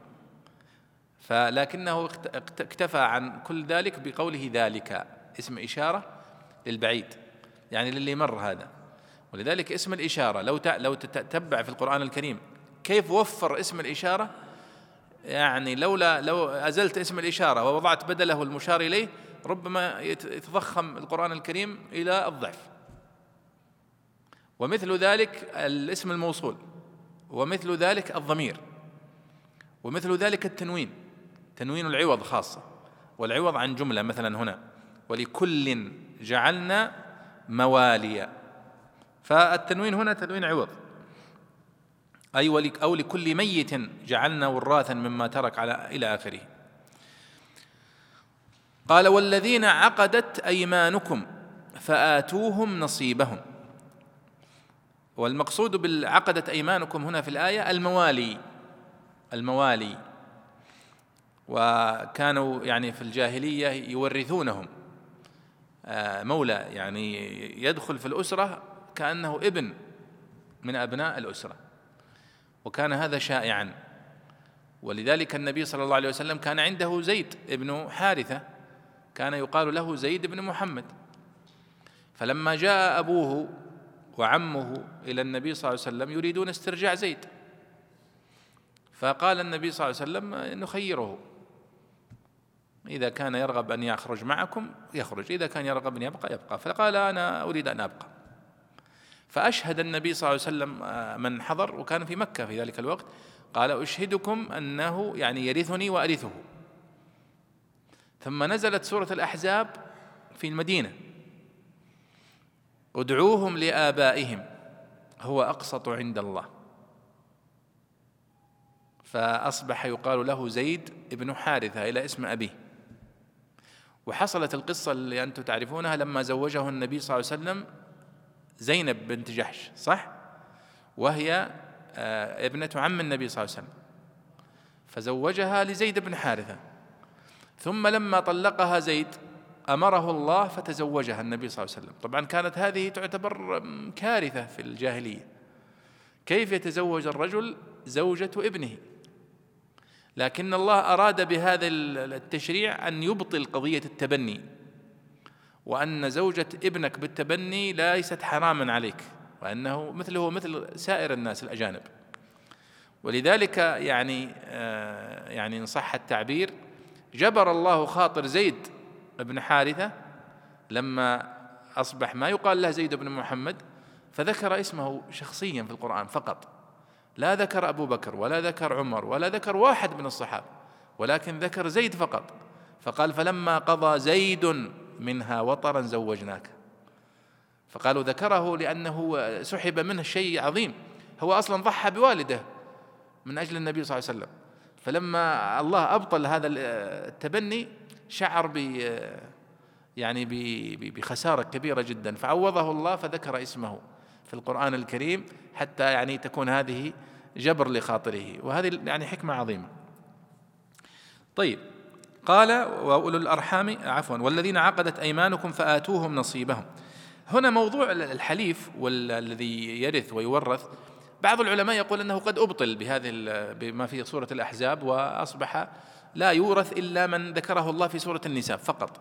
فلكنه اكتفى عن كل ذلك بقوله ذلك اسم إشارة للبعيد يعني للي مر هذا. ولذلك اسم الإشارة لو لو تتبع في القرآن الكريم كيف وفر اسم الإشارة؟ يعني لولا لو أزلت اسم الإشارة ووضعت بدله المشار إليه ربما يتضخم القرآن الكريم إلى الضعف. ومثل ذلك الاسم الموصول ومثل ذلك الضمير ومثل ذلك التنوين تنوين العوض خاصة والعوض عن جملة مثلا هنا ولكل جعلنا مواليا. فالتنوين هنا تنوين عوض. أي أو لكل ميت جعلنا وراثا مما ترك على إلى آخره. قال والذين عقدت أيمانكم فآتوهم نصيبهم. والمقصود بالعقدت أيمانكم هنا في الآية الموالي. الموالي. وكانوا يعني في الجاهلية يورثونهم. آه، مولى يعني يدخل في الأسرة كأنه ابن من أبناء الأسرة. وكان هذا شائعا. ولذلك النبي صلى الله عليه وسلم كان عنده زيد ابن حارثة كان يقال له زيد بن محمد. فلما جاء أبوه وعمه إلى النبي صلى الله عليه وسلم يريدون استرجاع زيد. فقال النبي صلى الله عليه وسلم نخيره. إذا كان يرغب أن يخرج معكم يخرج إذا كان يرغب أن يبقى يبقى. فقال أنا أريد أن أبقى. فأشهد النبي صلى الله عليه وسلم آه، من حضر وكان في مكة في ذلك الوقت. قال أشهدكم أنه يعني يرثني وأرثه. ثم نزلت سورة الأحزاب في المدينة. ادعوهم لآبائهم هو أقسط عند الله. فأصبح يقال له زيد بن حارثة إلى اسم أبيه. وحصلت القصة اللي أنتم تعرفونها لما زوجه النبي صلى الله عليه وسلم زينب بنت جحش صح؟ وهي آه، ابنة عم النبي صلى الله عليه وسلم. فزوجها لزيد بن حارثة. ثم لما طلقها زيد أمره الله فتزوجها النبي صلى الله عليه وسلم. طبعا كانت هذه تعتبر كارثة في الجاهلية. كيف يتزوج الرجل زوجة ابنه؟ لكن الله أراد بهذا التشريع أن يبطل قضية التبني. وأن زوجة ابنك بالتبني ليست حراما عليك وأنه مثله مثل سائر الناس الأجانب. ولذلك يعني آه، يعني إن صح التعبير جبر الله خاطر زيد بن حارثة لما أصبح ما يقال له زيد بن محمد فذكر اسمه شخصيا في القرآن فقط. لا ذكر أبو بكر ولا ذكر عمر ولا ذكر واحد من الصحابة ولكن ذكر زيد فقط. فقال فلما قضى زيد منها وطرا زوجناك. فقالوا ذكره لأنه سحب منه شيء عظيم. هو أصلا ضحى بوالده من أجل النبي صلى الله عليه وسلم. فلما الله أبطل هذا التبني شعر ب يعني بخسارة كبيرة جدا. فعوضه الله فذكر اسمه في القرآن الكريم حتى يعني تكون هذه جبر لخاطره. وهذه يعني حكمة عظيمة. طيب. قال وأولو الأرحام عفوا والذين عقدت أيمانكم فآتوهم نصيبهم. هنا موضوع الحليف والذي يرث ويورث بعض العلماء يقول أنه قد أبطل بهذه بما في سورة الأحزاب وأصبح لا يورث إلا من ذكره الله في سورة النساء فقط.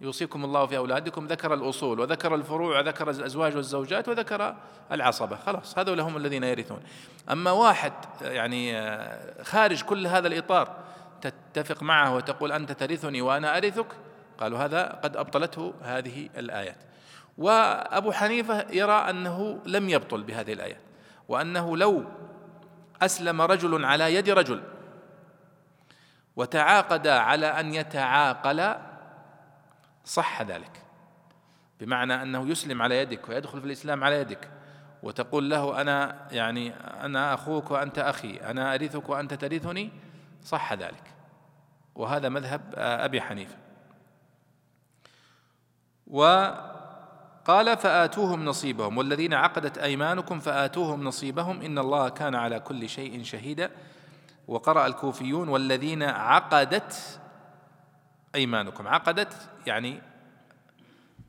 يوصيكم الله في أولادكم ذكر الأصول وذكر الفروع وذكر الأزواج والزوجات وذكر العصبة. خلاص هذول هم الذين يرثون. أما واحد يعني خارج كل هذا الإطار تتفق معه وتقول أنت ترثني وأنا أرثك؟ قالوا هذا قد أبطلته هذه الآيات. وأبو حنيفة يرى أنه لم يبطل بهذه الآيات وأنه لو أسلم رجل على يد رجل وتعاقد على أن يتعاقل صح ذلك بمعنى أنه يسلم على يدك ويدخل في الإسلام على يدك وتقول له أنا يعني أنا أخوك وأنت أخي أنا أرثك وأنت ترثني؟ صح ذلك. وهذا مذهب أبي حنيفة. وقال فآتوهم نصيبهم والذين عقدت أيمانكم فآتوهم نصيبهم. إن الله كان على كل شيء شهيدا. وقرأ الكوفيون والذين عقدت أيمانكم. عقدت يعني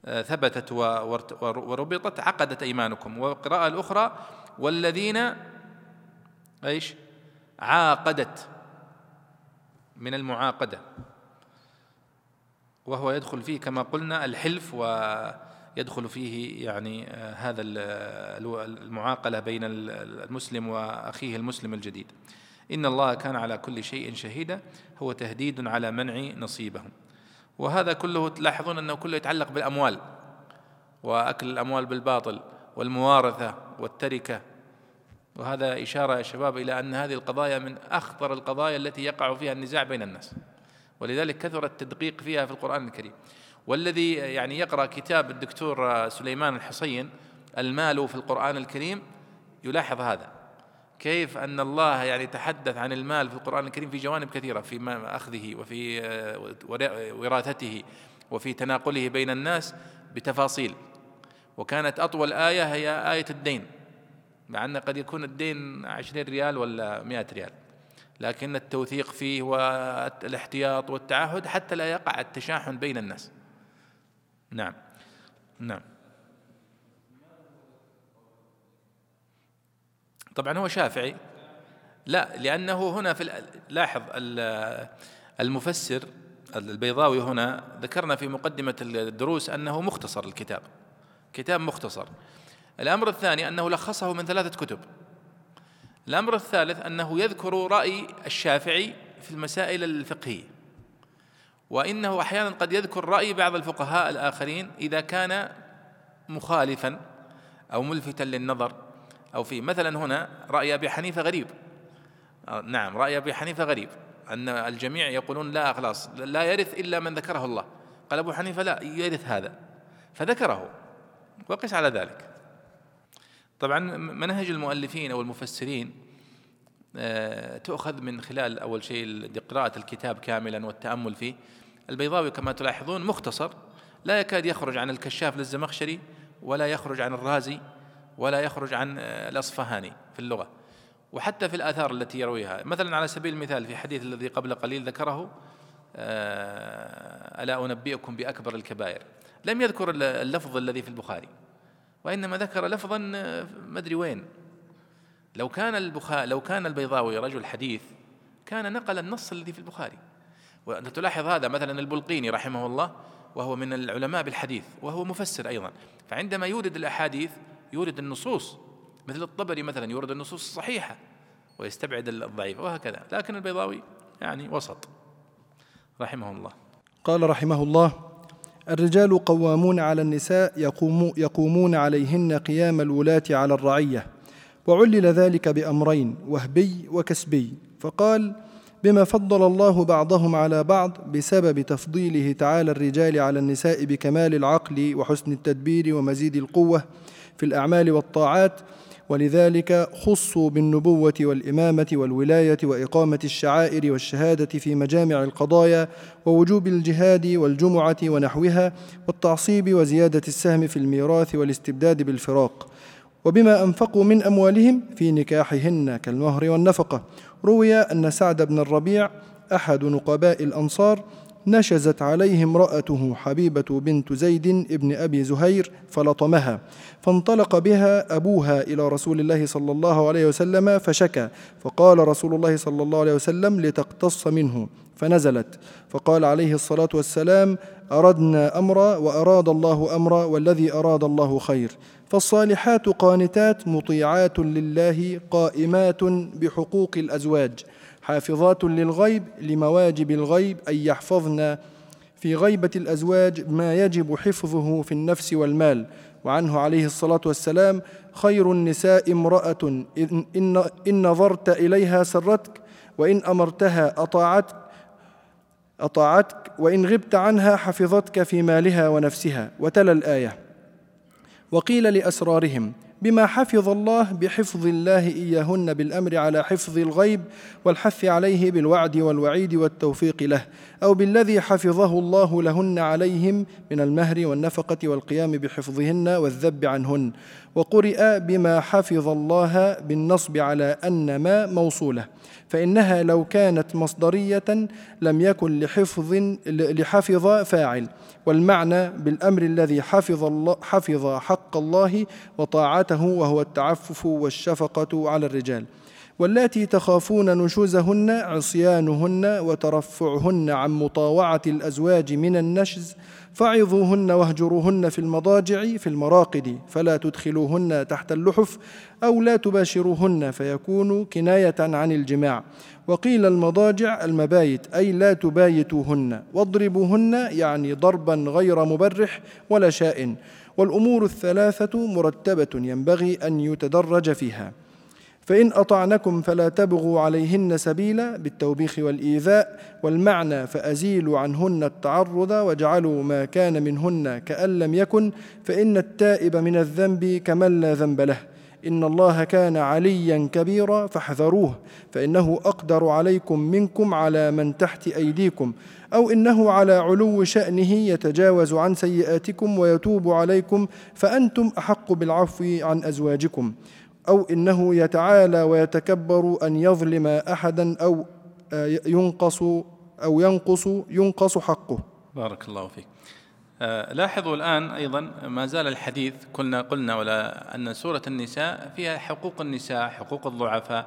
آه، ثبتت وربطت عقدت أيمانكم. والقراءة الأخرى والذين إيش؟ عاقدت. من المعاقدة. وهو يدخل فيه كما قلنا الحلف ويدخل فيه يعني آه، هذا المعاقلة بين المسلم وأخيه المسلم الجديد. إن الله كان على كل شيء شهيدا هو تهديد على منع نصيبهم. وهذا كله تلاحظون أنه كله يتعلق بالأموال وأكل الأموال بالباطل والموارثة والتركة وهذا إشارة يا شباب إلى أن هذه القضايا من أخطر القضايا التي يقع فيها النزاع بين الناس. ولذلك كثر التدقيق فيها في القرآن الكريم. والذي يعني يقرأ كتاب الدكتور سليمان الحصين المال في القرآن الكريم يلاحظ هذا. كيف أن الله يعني تحدث عن المال في القرآن الكريم في جوانب كثيرة في أخذه وفي وراثته وفي تناقله بين الناس بتفاصيل. وكانت أطول آية هي آية الدين. مع أن قد يكون الدين عشرين ريال ولا مئة ريال. لكن التوثيق فيه والاحتياط والتعهد حتى لا يقع التشاحن بين الناس. نعم. نعم. طبعا هو شافعي. لا لأنه هنا في لاحظ المفسر البيضاوي هنا ذكرنا في مقدمة الدروس أنه مختصر الكتاب. كتاب مختصر. الأمر الثاني أنه لخصه من ثلاثة كتب. الأمر الثالث أنه يذكر رأي الشافعي في المسائل الفقهية. وإنه أحيانا قد يذكر رأي بعض الفقهاء الآخرين إذا كان مخالفا أو ملفتا للنظر أو في مثلا هنا رأي أبي حنيفة غريب. آه، نعم رأي أبي حنيفة غريب. أن الجميع يقولون لا خلاص لا يرث إلا من ذكره الله. قال أبو حنيفة لا يرث هذا. فذكره. وقس على ذلك. طبعا منهج المؤلفين أو المفسرين آه، تؤخذ من خلال أول شيء قراءة الكتاب كاملا والتأمل فيه. البيضاوي كما تلاحظون مختصر لا يكاد يخرج عن الكشاف للزمخشري ولا يخرج عن الرازي ولا يخرج عن الأصفهاني في اللغة. وحتى في الآثار التي يرويها. مثلا على سبيل المثال في حديث الذي قبل قليل ذكره آه، ألا أنبئكم بأكبر الكبائر. لم يذكر اللفظ الذي في البخاري. وإنما ذكر لفظا آه، ما أدري وين. لو كان البخاري لو كان البيضاوي رجل حديث كان نقل النص الذي في البخاري. وأنت تلاحظ هذا مثلا البلقيني رحمه الله وهو من العلماء بالحديث وهو مفسر أيضا. فعندما يورد الأحاديث يورد النصوص. مثل الطبري مثلا يورد النصوص الصحيحة ويستبعد الضعيف وهكذا. لكن البيضاوي يعني وسط. رحمه الله. قال رحمه الله الرجال قوامون على النساء يقوم يقومون عليهن قيام الولاة على الرعية. وعلل ذلك بأمرين وهبي وكسبي. فقال بما فضل الله بعضهم على بعض بسبب تفضيله تعالى الرجال على النساء بكمال العقل وحسن التدبير ومزيد القوة في الأعمال والطاعات ولذلك خصوا بالنبوة والإمامة والولاية وإقامة الشعائر والشهادة في مجامع القضايا ووجوب الجهاد والجمعة ونحوها والتعصيب وزيادة السهم في الميراث والاستبداد بالفراق. وبما أنفقوا من أموالهم في نكاحهن كالمهر والنفقة. روي أن سعد بن الربيع أحد نقباء الأنصار نشزت عليه امرأته حبيبة بنت زيد ابن أبي زهير فلطمها فانطلق بها أبوها إلى رسول الله صلى الله عليه وسلم فشكى فقال رسول الله صلى الله عليه وسلم لتقتص منه. فنزلت فقال عليه الصلاة والسلام أردنا أمرا وأراد الله أمرا والذي أراد الله خير فالصالحات قانتات مطيعات لله قائمات بحقوق الأزواج. حافظات للغيب لمواجب الغيب أي يحفظن في غيبة الأزواج ما يجب حفظه في النفس والمال. وعنه عليه الصلاة والسلام خير النساء امرأة إن, إن, إن نظرت إليها سرتك وإن أمرتها أطاعتك أطاعتك وإن غبت عنها حفظتك في مالها ونفسها. وتلا الآية وقيل لأسرارهم بما حفظ الله بحفظ الله إياهن بالأمر على حفظ الغيب والحث عليه بالوعد والوعيد والتوفيق له أو بالذي حفظه الله لهن عليهم من المهر والنفقة والقيام بحفظهن والذب عنهن. وقرئ بما حفظ الله بالنصب على أن ما موصولة فإنها لو كانت مصدرية لم يكن لحفظ لحفظ فاعل والمعنى بالأمر الذي حفظ الله حفظ حق الله وطاعته وهو التعفف والشفقة على الرجال. واللاتي تخافون نشوزهن عصيانهن وترفعهن عن مطاوعة الأزواج من النشز فعظوهن واهجروهن في المضاجع في المراقد فلا تدخلوهن تحت اللحف أو لا تباشروهن فيكون كناية عن الجماع. وقيل المضاجع المبايت أي لا تبايتوهن. واضربوهن يعني ضربا غير مبرح ولا شائن. والأمور الثلاثة مرتبة ينبغي أن يتدرج فيها. فإن أطعنكم فلا تبغوا عليهن سبيلا بالتوبيخ والإيذاء والمعنى فأزيلوا عنهن التعرض واجعلوا ما كان منهن كأن لم يكن فإن التائب من الذنب كمن لا ذنب له. إن الله كان عليا كبيرا فاحذروه فإنه أقدر عليكم منكم على من تحت أيديكم أو إنه على علو شأنه يتجاوز عن سيئاتكم ويتوب عليكم فأنتم أحق بالعفو عن أزواجكم. أو إنه يتعالى ويتكبر أن يظلم أحدا أو آه، ينقص أو ينقص ينقص حقه. بارك الله فيك. آه، لاحظوا الآن أيضا ما زال الحديث قلنا قلنا ولا أن سورة النساء فيها حقوق النساء حقوق الضعفاء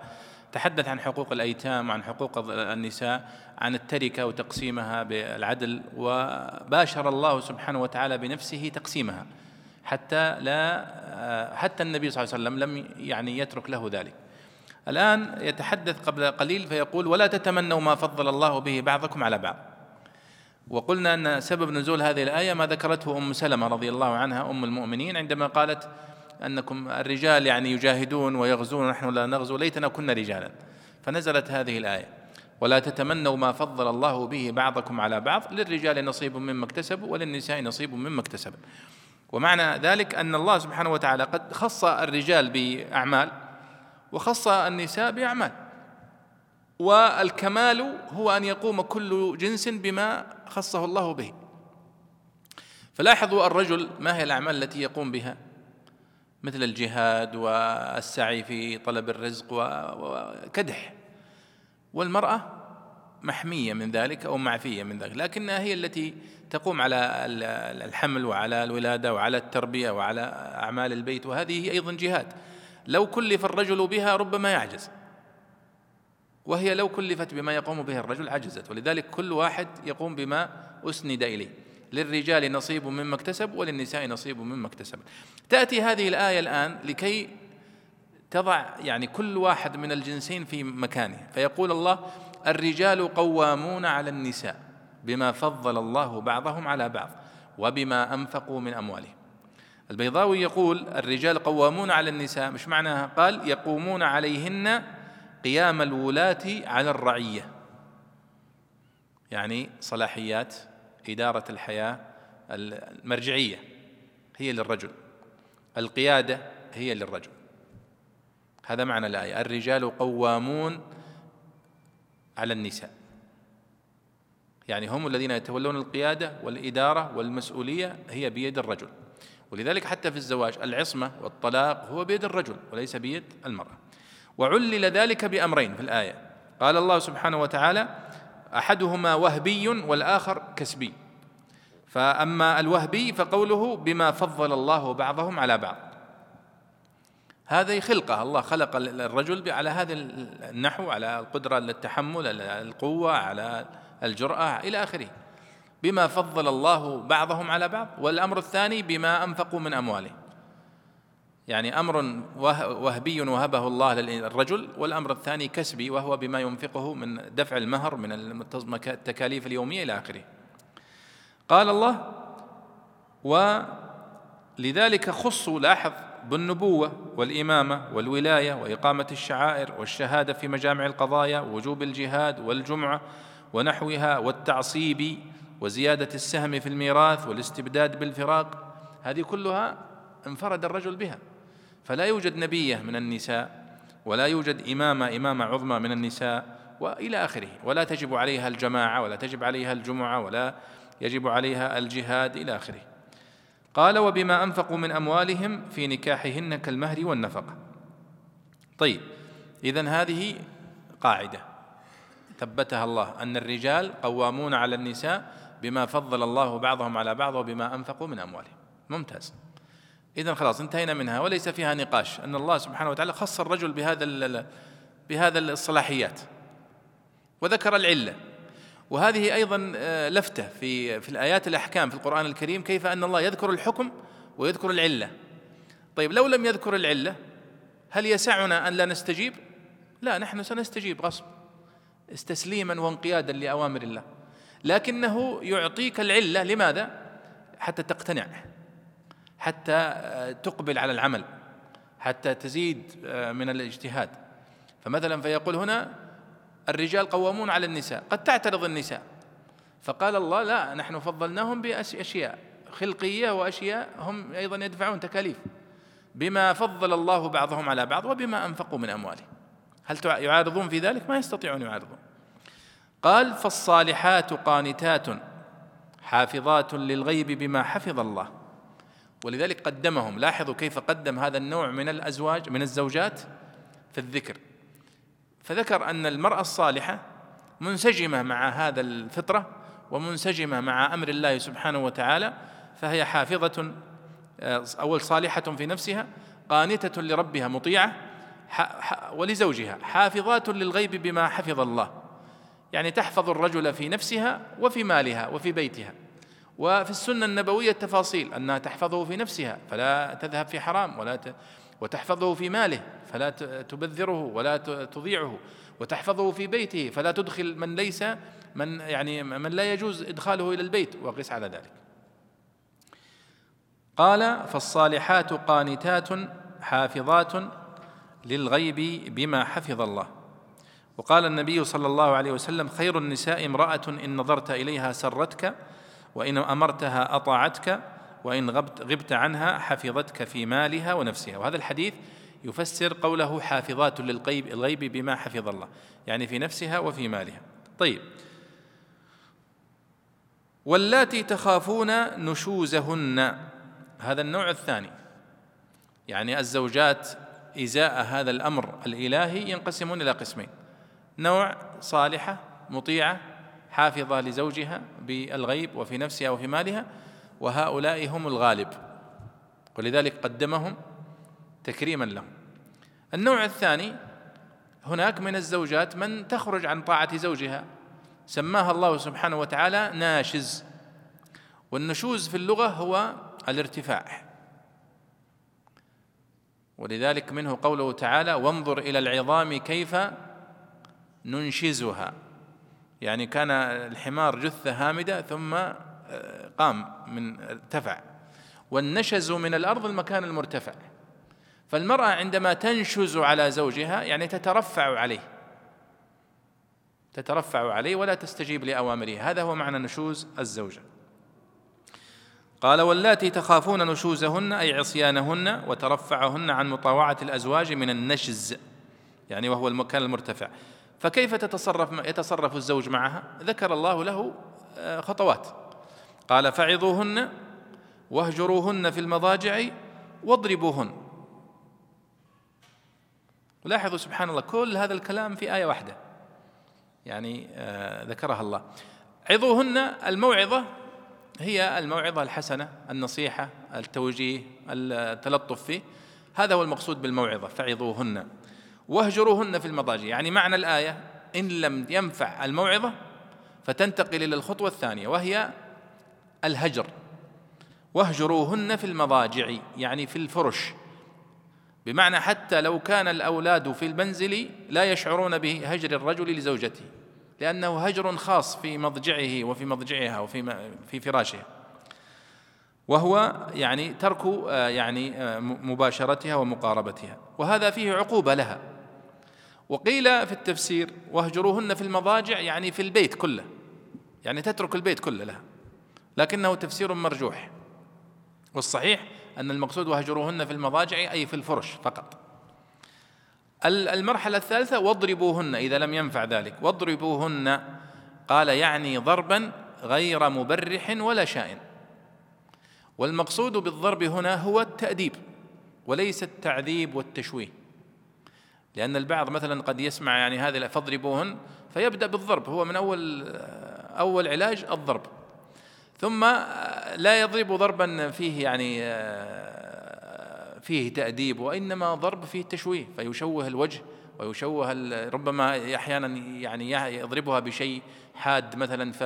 تحدث عن حقوق الأيتام وعن حقوق النساء عن التركة وتقسيمها بالعدل وباشر الله سبحانه وتعالى بنفسه تقسيمها. حتى لا حتى النبي صلى الله عليه وسلم لم يعني يترك له ذلك. الآن يتحدث قبل قليل فيقول ولا تتمنوا ما فضل الله به بعضكم على بعض. وقلنا أن سبب نزول هذه الآية ما ذكرته أم سلمة رضي الله عنها أم المؤمنين عندما قالت أنكم الرجال يعني يجاهدون ويغزون ونحن لا نغزو ليتنا كنا رجالا. فنزلت هذه الآية. ولا تتمنوا ما فضل الله به بعضكم على بعض للرجال نصيب مما اكتسبوا وللنساء نصيب مما اكتسبوا ومعنى ذلك أن الله سبحانه وتعالى قد خص الرجال بأعمال وخص النساء بأعمال. والكمال هو أن يقوم كل جنس بما خصه الله به. فلاحظوا الرجل ما هي الأعمال التي يقوم بها؟ مثل الجهاد والسعي في طلب الرزق وكدح. والمرأة محمية من ذلك أو معفية من ذلك لكنها هي التي تقوم على الحمل وعلى الولادة وعلى التربية وعلى أعمال البيت وهذه أيضا جهاد. لو كلف الرجل بها ربما يعجز. وهي لو كلفت بما يقوم به الرجل عجزت. ولذلك كل واحد يقوم بما أسند إليه. للرجال نصيب مما اكتسب وللنساء نصيب مما اكتسب تأتي هذه الآية الآن لكي تضع يعني كل واحد من الجنسين في مكانه. فيقول الله الرجال قوامون على النساء. بما فضل الله بعضهم على بعض وبما أنفقوا من أموالهم. البيضاوي يقول الرجال قوامون على النساء مش معناها قال يقومون عليهن قيام الولاة على الرعية. يعني صلاحيات إدارة الحياة المرجعية هي للرجل. القيادة هي للرجل. هذا معنى الآية. الرجال قوامون على النساء. يعني هم الذين يتولون القيادة والإدارة والمسؤولية هي بيد الرجل. ولذلك حتى في الزواج العصمة والطلاق هو بيد الرجل وليس بيد المرأة. وعلل ذلك بأمرين في الآية. قال الله سبحانه وتعالى أحدهما وهبي والآخر كسبي. فأما الوهبي فقوله بما فضل الله بعضهم على بعض. هذه خلقة. الله خلق الرجل على هذا النحو على القدرة على التحمل على القوة على الجرأة إلى آخره. بما فضل الله بعضهم على بعض والأمر الثاني بما أنفقوا من أموالهم. يعني أمر وهبي وهبه الله للرجل والأمر الثاني كسبي وهو بما ينفقه من دفع المهر من التكاليف اليومية إلى آخره. قال الله ولذلك خصوا لاحظ بالنبوة والإمامة والولاية وإقامة الشعائر والشهادة في مجامع القضايا ووجوب الجهاد والجمعة ونحوها والتعصيب وزيادة السهم في الميراث والاستبداد بالفراق هذه كلها انفرد الرجل بها. فلا يوجد نبيه من النساء ولا يوجد إمامة إمامة عظمى من النساء وإلى آخره. ولا تجب عليها الجماعة ولا تجب عليها الجمعة ولا يجب عليها الجهاد إلى آخره. قال وبما أنفقوا من أموالهم في نكاحهن كالمهر والنفقة. طيب إذا هذه قاعدة. ثبتها الله أن الرجال قوامون على النساء بما فضل الله بعضهم على بعض وبما أنفقوا من أموالهم. ممتاز. إذا خلاص انتهينا منها. وليس فيها نقاش أن الله سبحانه وتعالى خص الرجل بهذا بهذا الصلاحيات. وذكر العلة. وهذه أيضا آه، لفتة في في الآيات الأحكام في القرآن الكريم كيف أن الله يذكر الحكم ويذكر العلة. طيب لو لم يذكر العلة هل يسعنا أن لا نستجيب؟ لا نحن سنستجيب غصب. استسليما وانقيادا لأوامر الله. لكنه يعطيك العلة لماذا؟ حتى تقتنع حتى آه، تقبل على العمل حتى تزيد آه، من الاجتهاد. فمثلا فيقول هنا الرجال قوامون على النساء قد تعترض النساء. فقال الله لا نحن فضلناهم بأشياء خلقية وأشياء هم أيضا يدفعون تكاليف. بما فضل الله بعضهم على بعض وبما أنفقوا من أموالهم. هل يعارضون في ذلك؟ ما يستطيعون يعارضون. قال فالصالحات قانتات حافظات للغيب بما حفظ الله. ولذلك قدمهم. لاحظوا كيف قدم هذا النوع من الأزواج من الزوجات في الذكر. فذكر أن المرأة الصالحة منسجمة مع هذا الفطرة ومنسجمة مع أمر الله سبحانه وتعالى فهي حافظة اول صالحة في نفسها قانتة لربها مطيعة ولزوجها حافظات للغيب بما حفظ الله. يعني تحفظ الرجل في نفسها وفي مالها وفي بيتها. وفي السنة النبوية التفاصيل أنها تحفظه في نفسها فلا تذهب في حرام ولا ت... وتحفظه في ماله فلا تبذره ولا تضيعه. وتحفظه في بيته فلا تدخل من ليس من يعني من لا يجوز إدخاله إلى البيت وقس على ذلك. قال فالصالحات قانتات حافظات للغيب بما حفظ الله. وقال النبي صلى الله عليه وسلم خير النساء امرأة إن نظرت إليها سرتك وإن أمرتها أطاعتك وإن غبت, غبت عنها حفظتك في مالها ونفسها. وهذا الحديث يفسر قوله حافظات للغيب الغيب بما حفظ الله يعني في نفسها وفي مالها. طيب. واللاتي تخافون نشوزهن هذا النوع الثاني يعني الزوجات إزاء هذا الأمر الإلهي ينقسمون إلى قسمين. نوع صالحة مطيعة حافظة لزوجها بالغيب وفي نفسها وفي مالها وهؤلاء هم الغالب. ولذلك قدمهم تكريما لهم. النوع الثاني هناك من الزوجات من تخرج عن طاعة زوجها. سماها الله سبحانه وتعالى ناشز. والنشوز في اللغة هو الارتفاع. ولذلك منه قوله تعالى وانظر إلى العظام كيف ننشزها. يعني كان الحمار جثة هامدة ثم آه، قام من ارتفع. والنشز من الأرض المكان المرتفع. فالمرأة عندما تنشز على زوجها يعني تترفع عليه. تترفع عليه ولا تستجيب لأوامره. هذا هو معنى نشوز الزوجة. قال واللاتي تخافون نشوزهن أي عصيانهن وترفعهن عن مطاوعة الأزواج من النشز يعني وهو المكان المرتفع. فكيف تتصرف يتصرف الزوج معها؟ ذكر الله له آه، خطوات. قال فعظوهن واهجروهن في المضاجع واضربوهن. ولاحظوا سبحان الله كل هذا الكلام في آية واحدة. يعني آه، ذكرها الله. عظوهن الموعظة هي الموعظة الحسنة النصيحة التوجيه التلطف فيه. هذا هو المقصود بالموعظة فعظوهن واهجروهن في المضاجع. يعني معنى الآية إن لم ينفع الموعظة فتنتقل إلى الخطوة الثانية وهي الهجر. واهجروهن في المضاجع يعني في الفرش. بمعنى حتى لو كان الأولاد في المنزل لا يشعرون بهجر الرجل لزوجته. لأنه هجر خاص في مضجعه وفي مضجعها وفي في فراشها وهو يعني ترك آه، يعني آه، مباشرتها ومقاربتها. وهذا فيه عقوبة لها. وقيل في التفسير واهجروهن في المضاجع يعني في البيت كله. يعني تترك البيت كله لها. لكنه تفسير مرجوح. والصحيح أن المقصود واهجروهن في المضاجع أي في الفرش فقط. المرحلة الثالثة واضربوهن إذا لم ينفع ذلك واضربوهن. قال يعني ضربا غير مبرح ولا شائن. والمقصود بالضرب هنا هو التأديب وليس التعذيب والتشويه. لأن البعض مثلا قد يسمع يعني هذه فاضربوهن فيبدأ بالضرب هو من أول أول علاج الضرب. ثم لا يضرب ضربا فيه يعني فيه تأديب وإنما ضرب فيه تشويه فيشوه الوجه ويشوه ربما أحيانا يعني يضربها بشيء حاد مثلا ف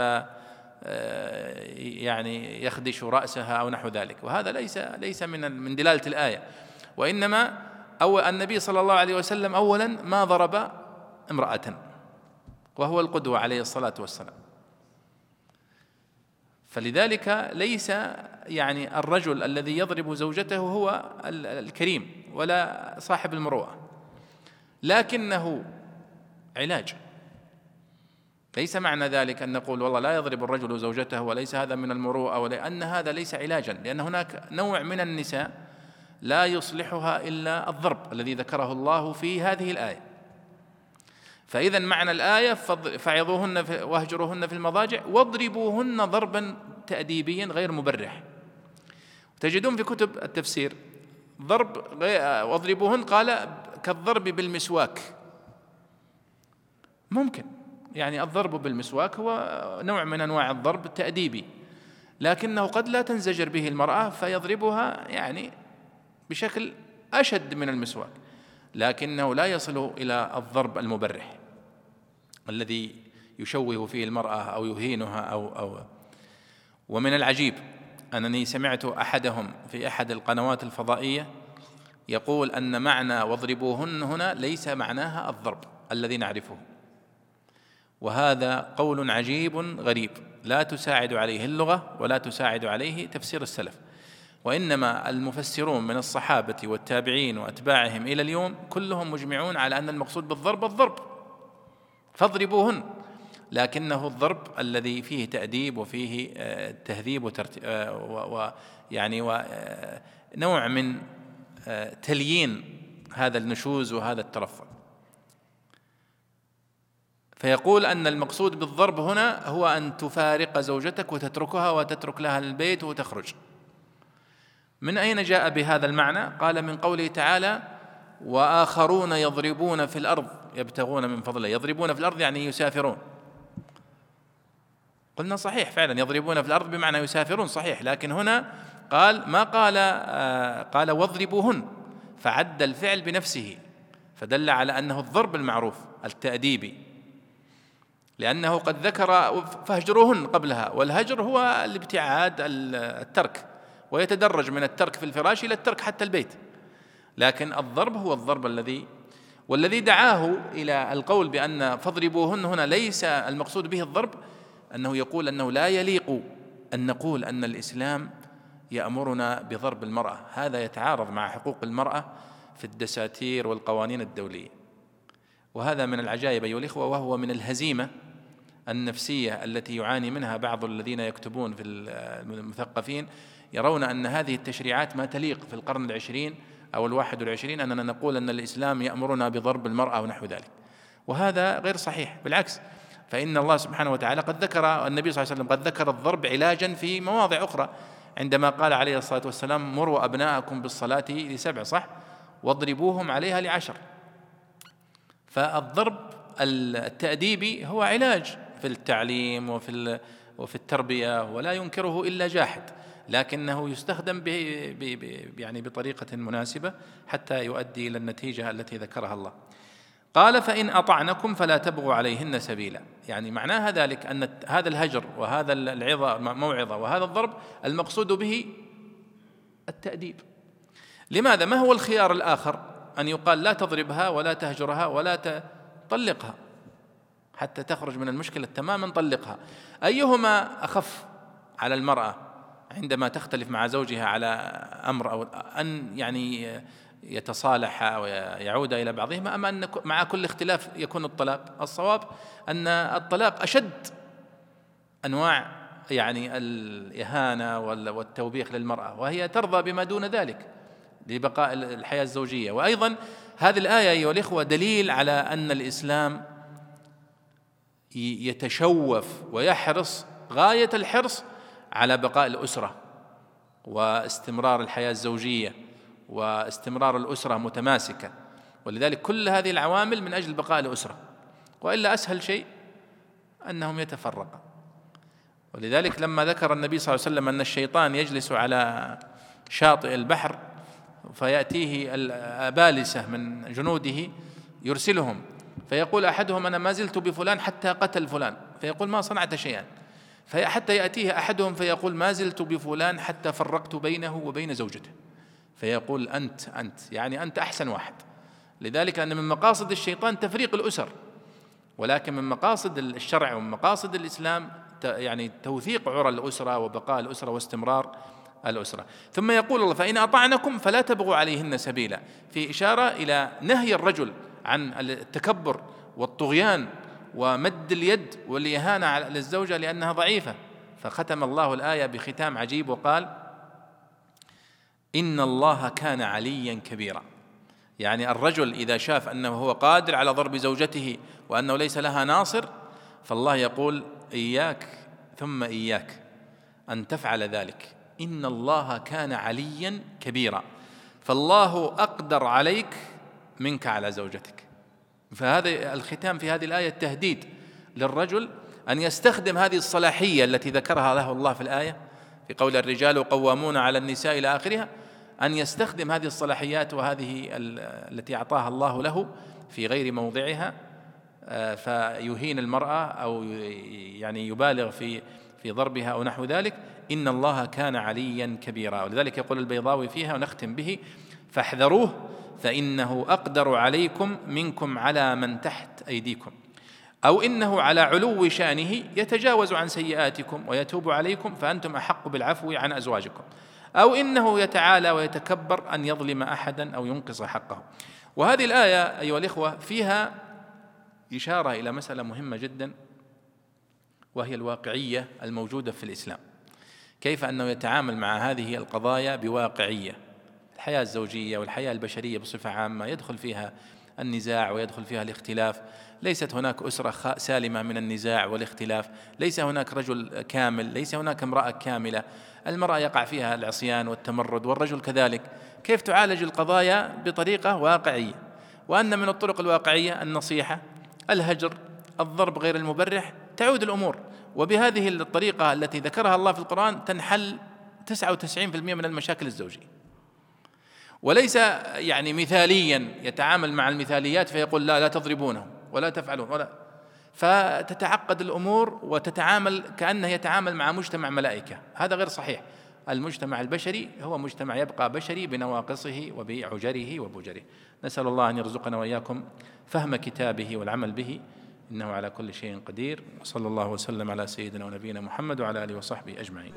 يعني يخدش رأسها أو نحو ذلك. وهذا ليس ليس من من دلالة الآية. وإنما أو النبي صلى الله عليه وسلم أولا ما ضرب امرأة وهو القدوة عليه الصلاة والسلام. فلذلك ليس يعني الرجل الذي يضرب زوجته هو الكريم ولا صاحب المروءة. لكنه علاج. ليس معنى ذلك أن نقول والله لا يضرب الرجل زوجته وليس هذا من المروءة ولأن هذا ليس علاجا لأن هناك نوع من النساء لا يصلحها إلا الضرب الذي ذكره الله في هذه الآية. فإذا معنى الآية فعظوهن واهجروهن في المضاجع واضربوهن ضربا تأديبيا غير مبرح. تجدون في كتب التفسير ضرب واضربوهن قال كالضرب بالمسواك. ممكن. يعني الضرب بالمسواك هو نوع من أنواع الضرب التأديبي. لكنه قد لا تنزجر به المرأة فيضربها يعني بشكل أشد من المسواك. لكنه لا يصل إلى الضرب المبرح. الذي يشوه فيه المرأة أو يهينها أو أو ومن العجيب أنني سمعت أحدهم في أحد القنوات الفضائية يقول أن معنى واضربوهن هنا ليس معناها الضرب الذي نعرفه. وهذا قول عجيب غريب. لا تساعد عليه اللغة ولا تساعد عليه تفسير السلف. وإنما المفسرون من الصحابة والتابعين وأتباعهم إلى اليوم كلهم مجمعون على أن المقصود بالضرب الضرب. فاضربوهن. لكنه الضرب الذي فيه تأديب وفيه آه، تهذيب وترتيب آه، ويعني ونوع آه، من تليين هذا النشوز وهذا الترفع. فيقول أن المقصود بالضرب هنا هو أن تفارق زوجتك وتتركها وتترك لها البيت وتخرج. من أين جاء بهذا المعنى؟ قال من قوله تعالى وآخرون يضربون في الأرض. يبتغون من فضله. يضربون في الأرض يعني يسافرون. قلنا صحيح فعلا يضربون في الأرض بمعنى يسافرون صحيح. لكن هنا قال ما قال آه قال واضربوهن. فعد الفعل بنفسه. فدل على أنه الضرب المعروف التأديبي لأنه قد ذكر فاهجروهن قبلها. والهجر هو الابتعاد الترك. ويتدرج من الترك في الفراش إلى الترك حتى البيت. لكن الضرب هو الضرب الذي والذي دعاه إلى القول بأن فاضربوهن هنا ليس المقصود به الضرب أنه يقول أنه لا يليق أن نقول أن الإسلام يأمرنا بضرب المرأة. هذا يتعارض مع حقوق المرأة في الدساتير والقوانين الدولية. وهذا من العجائب أيها الإخوة وهو من الهزيمة النفسية التي يعاني منها بعض الذين يكتبون في المثقفين يرون أن هذه التشريعات ما تليق في القرن العشرين أو الواحد والعشرين أننا نقول أن الإسلام يأمرنا بضرب المرأة ونحو ذلك. وهذا غير صحيح. بالعكس فإن الله سبحانه وتعالى قد ذكر النبي صلى الله عليه وسلم قد ذكر الضرب علاجا في مواضع أخرى. عندما قال عليه الصلاة والسلام مروا أبناءكم بالصلاة لسبع صح؟ واضربوهم عليها لعشر. فالضرب التأديبي هو علاج في التعليم وفي وفي التربية ولا ينكره إلا جاحد. لكنه يستخدم ب يعني بطريقة مناسبة حتى يؤدي إلى النتيجة التي ذكرها الله. قال فإن أطعنكم فلا تبغوا عليهن سبيلا. يعني معناها ذلك أن هذا الهجر وهذا العظة موعظة وهذا الضرب المقصود به التأديب. لماذا؟ ما هو الخيار الآخر؟ أن يقال لا تضربها ولا تهجرها ولا تطلقها حتى تخرج من المشكلة تماما طلقها. أيهما أخف على المرأة عندما تختلف مع زوجها على أمر أو أن يعني يتصالح ويعود إلى بعضهما أم أن مع كل اختلاف يكون الطلاق الصواب أن الطلاق أشد أنواع يعني الإهانة والتوبيخ للمرأة وهي ترضى بما دون ذلك لبقاء الحياة الزوجية. وأيضا هذه الآية أيها الإخوة دليل على أن الإسلام يتشوف ويحرص غاية الحرص على بقاء الأسرة واستمرار الحياة الزوجية. واستمرار الأسرة متماسكة. ولذلك كل هذه العوامل من أجل بقاء الأسرة. وإلا أسهل شيء أنهم يتفرقا. ولذلك لما ذكر النبي صلى الله عليه وسلم أن الشيطان يجلس على شاطئ البحر فيأتيه الأبالسة من جنوده يرسلهم. فيقول أحدهم أنا ما زلت بفلان حتى قتل فلان. فيقول ما صنعت شيئا. حتى يأتيه أحدهم فيقول ما زلت بفلان حتى فرقت بينه وبين زوجته. فيقول أنت أنت. يعني أنت أحسن واحد. لذلك أن من مقاصد الشيطان تفريق الأسر. ولكن من مقاصد الشرع ومن مقاصد الإسلام يعني توثيق عرى الأسرة وبقاء الأسرة واستمرار الأسرة. ثم يقول الله فإن أطعنكم فلا تبغوا عليهن سبيلا. في إشارة إلى نهي الرجل عن التكبر والطغيان ومد اليد والإهانة على الزوجة لأنها ضعيفة. فختم الله الآية بختام عجيب وقال إن الله كان عليا كبيرا. يعني الرجل إذا شاف أنه هو قادر على ضرب زوجته وأنه ليس لها ناصر فالله يقول إياك ثم إياك أن تفعل ذلك. إن الله كان عليا كبيرا. فالله أقدر عليك منك على زوجتك. فهذا الختام في هذه الآية التهديد للرجل أن يستخدم هذه الصلاحية التي ذكرها له الله في الآية في قول الرجال قوامون على النساء إلى آخرها أن يستخدم هذه الصلاحيات وهذه التي أعطاها الله له في غير موضعها آه، فيهين المرأة أو يعني يبالغ في في ضربها أو نحو ذلك. إن الله كان عليا كبيرا. ولذلك يقول البيضاوي فيها ونختم به فاحذروه فإنه أقدر عليكم منكم على من تحت أيديكم. أو إنه على علو شأنه يتجاوز عن سيئاتكم ويتوب عليكم فأنتم أحق بالعفو عن أزواجكم. أو إنه يتعالى ويتكبر أن يظلم أحدا أو ينقص حقه. وهذه الآية أيها الإخوة فيها إشارة إلى مسألة مهمة جدا وهي الواقعية الموجودة في الإسلام. كيف أنه يتعامل مع هذه القضايا بواقعية؟ الحياة الزوجية والحياة البشرية بصفة عامة يدخل فيها النزاع ويدخل فيها الاختلاف. ليست هناك أسرة سالمة من النزاع والاختلاف. ليس هناك رجل كامل ليس هناك امرأة كاملة. المرأة يقع فيها العصيان والتمرد والرجل كذلك. كيف تعالج القضايا بطريقة واقعية؟ وأن من الطرق الواقعية النصيحة الهجر الضرب غير المبرح تعود الأمور. وبهذه الطريقة التي ذكرها الله في القرآن تنحل 99% من المشاكل الزوجية. وليس يعني مثاليا يتعامل مع المثاليات فيقول لا لا تضربونه ولا تفعلون ولا فتتعقد الأمور وتتعامل كأنه يتعامل مع مجتمع ملائكة. هذا غير صحيح. المجتمع البشري هو مجتمع يبقى بشري بنواقصه وبعجره وبجره. نسأل الله أن يرزقنا وإياكم فهم كتابه والعمل به. إنه على كل شيء قدير. وصلى الله وسلم على سيدنا ونبينا محمد وعلى آله وصحبه أجمعين.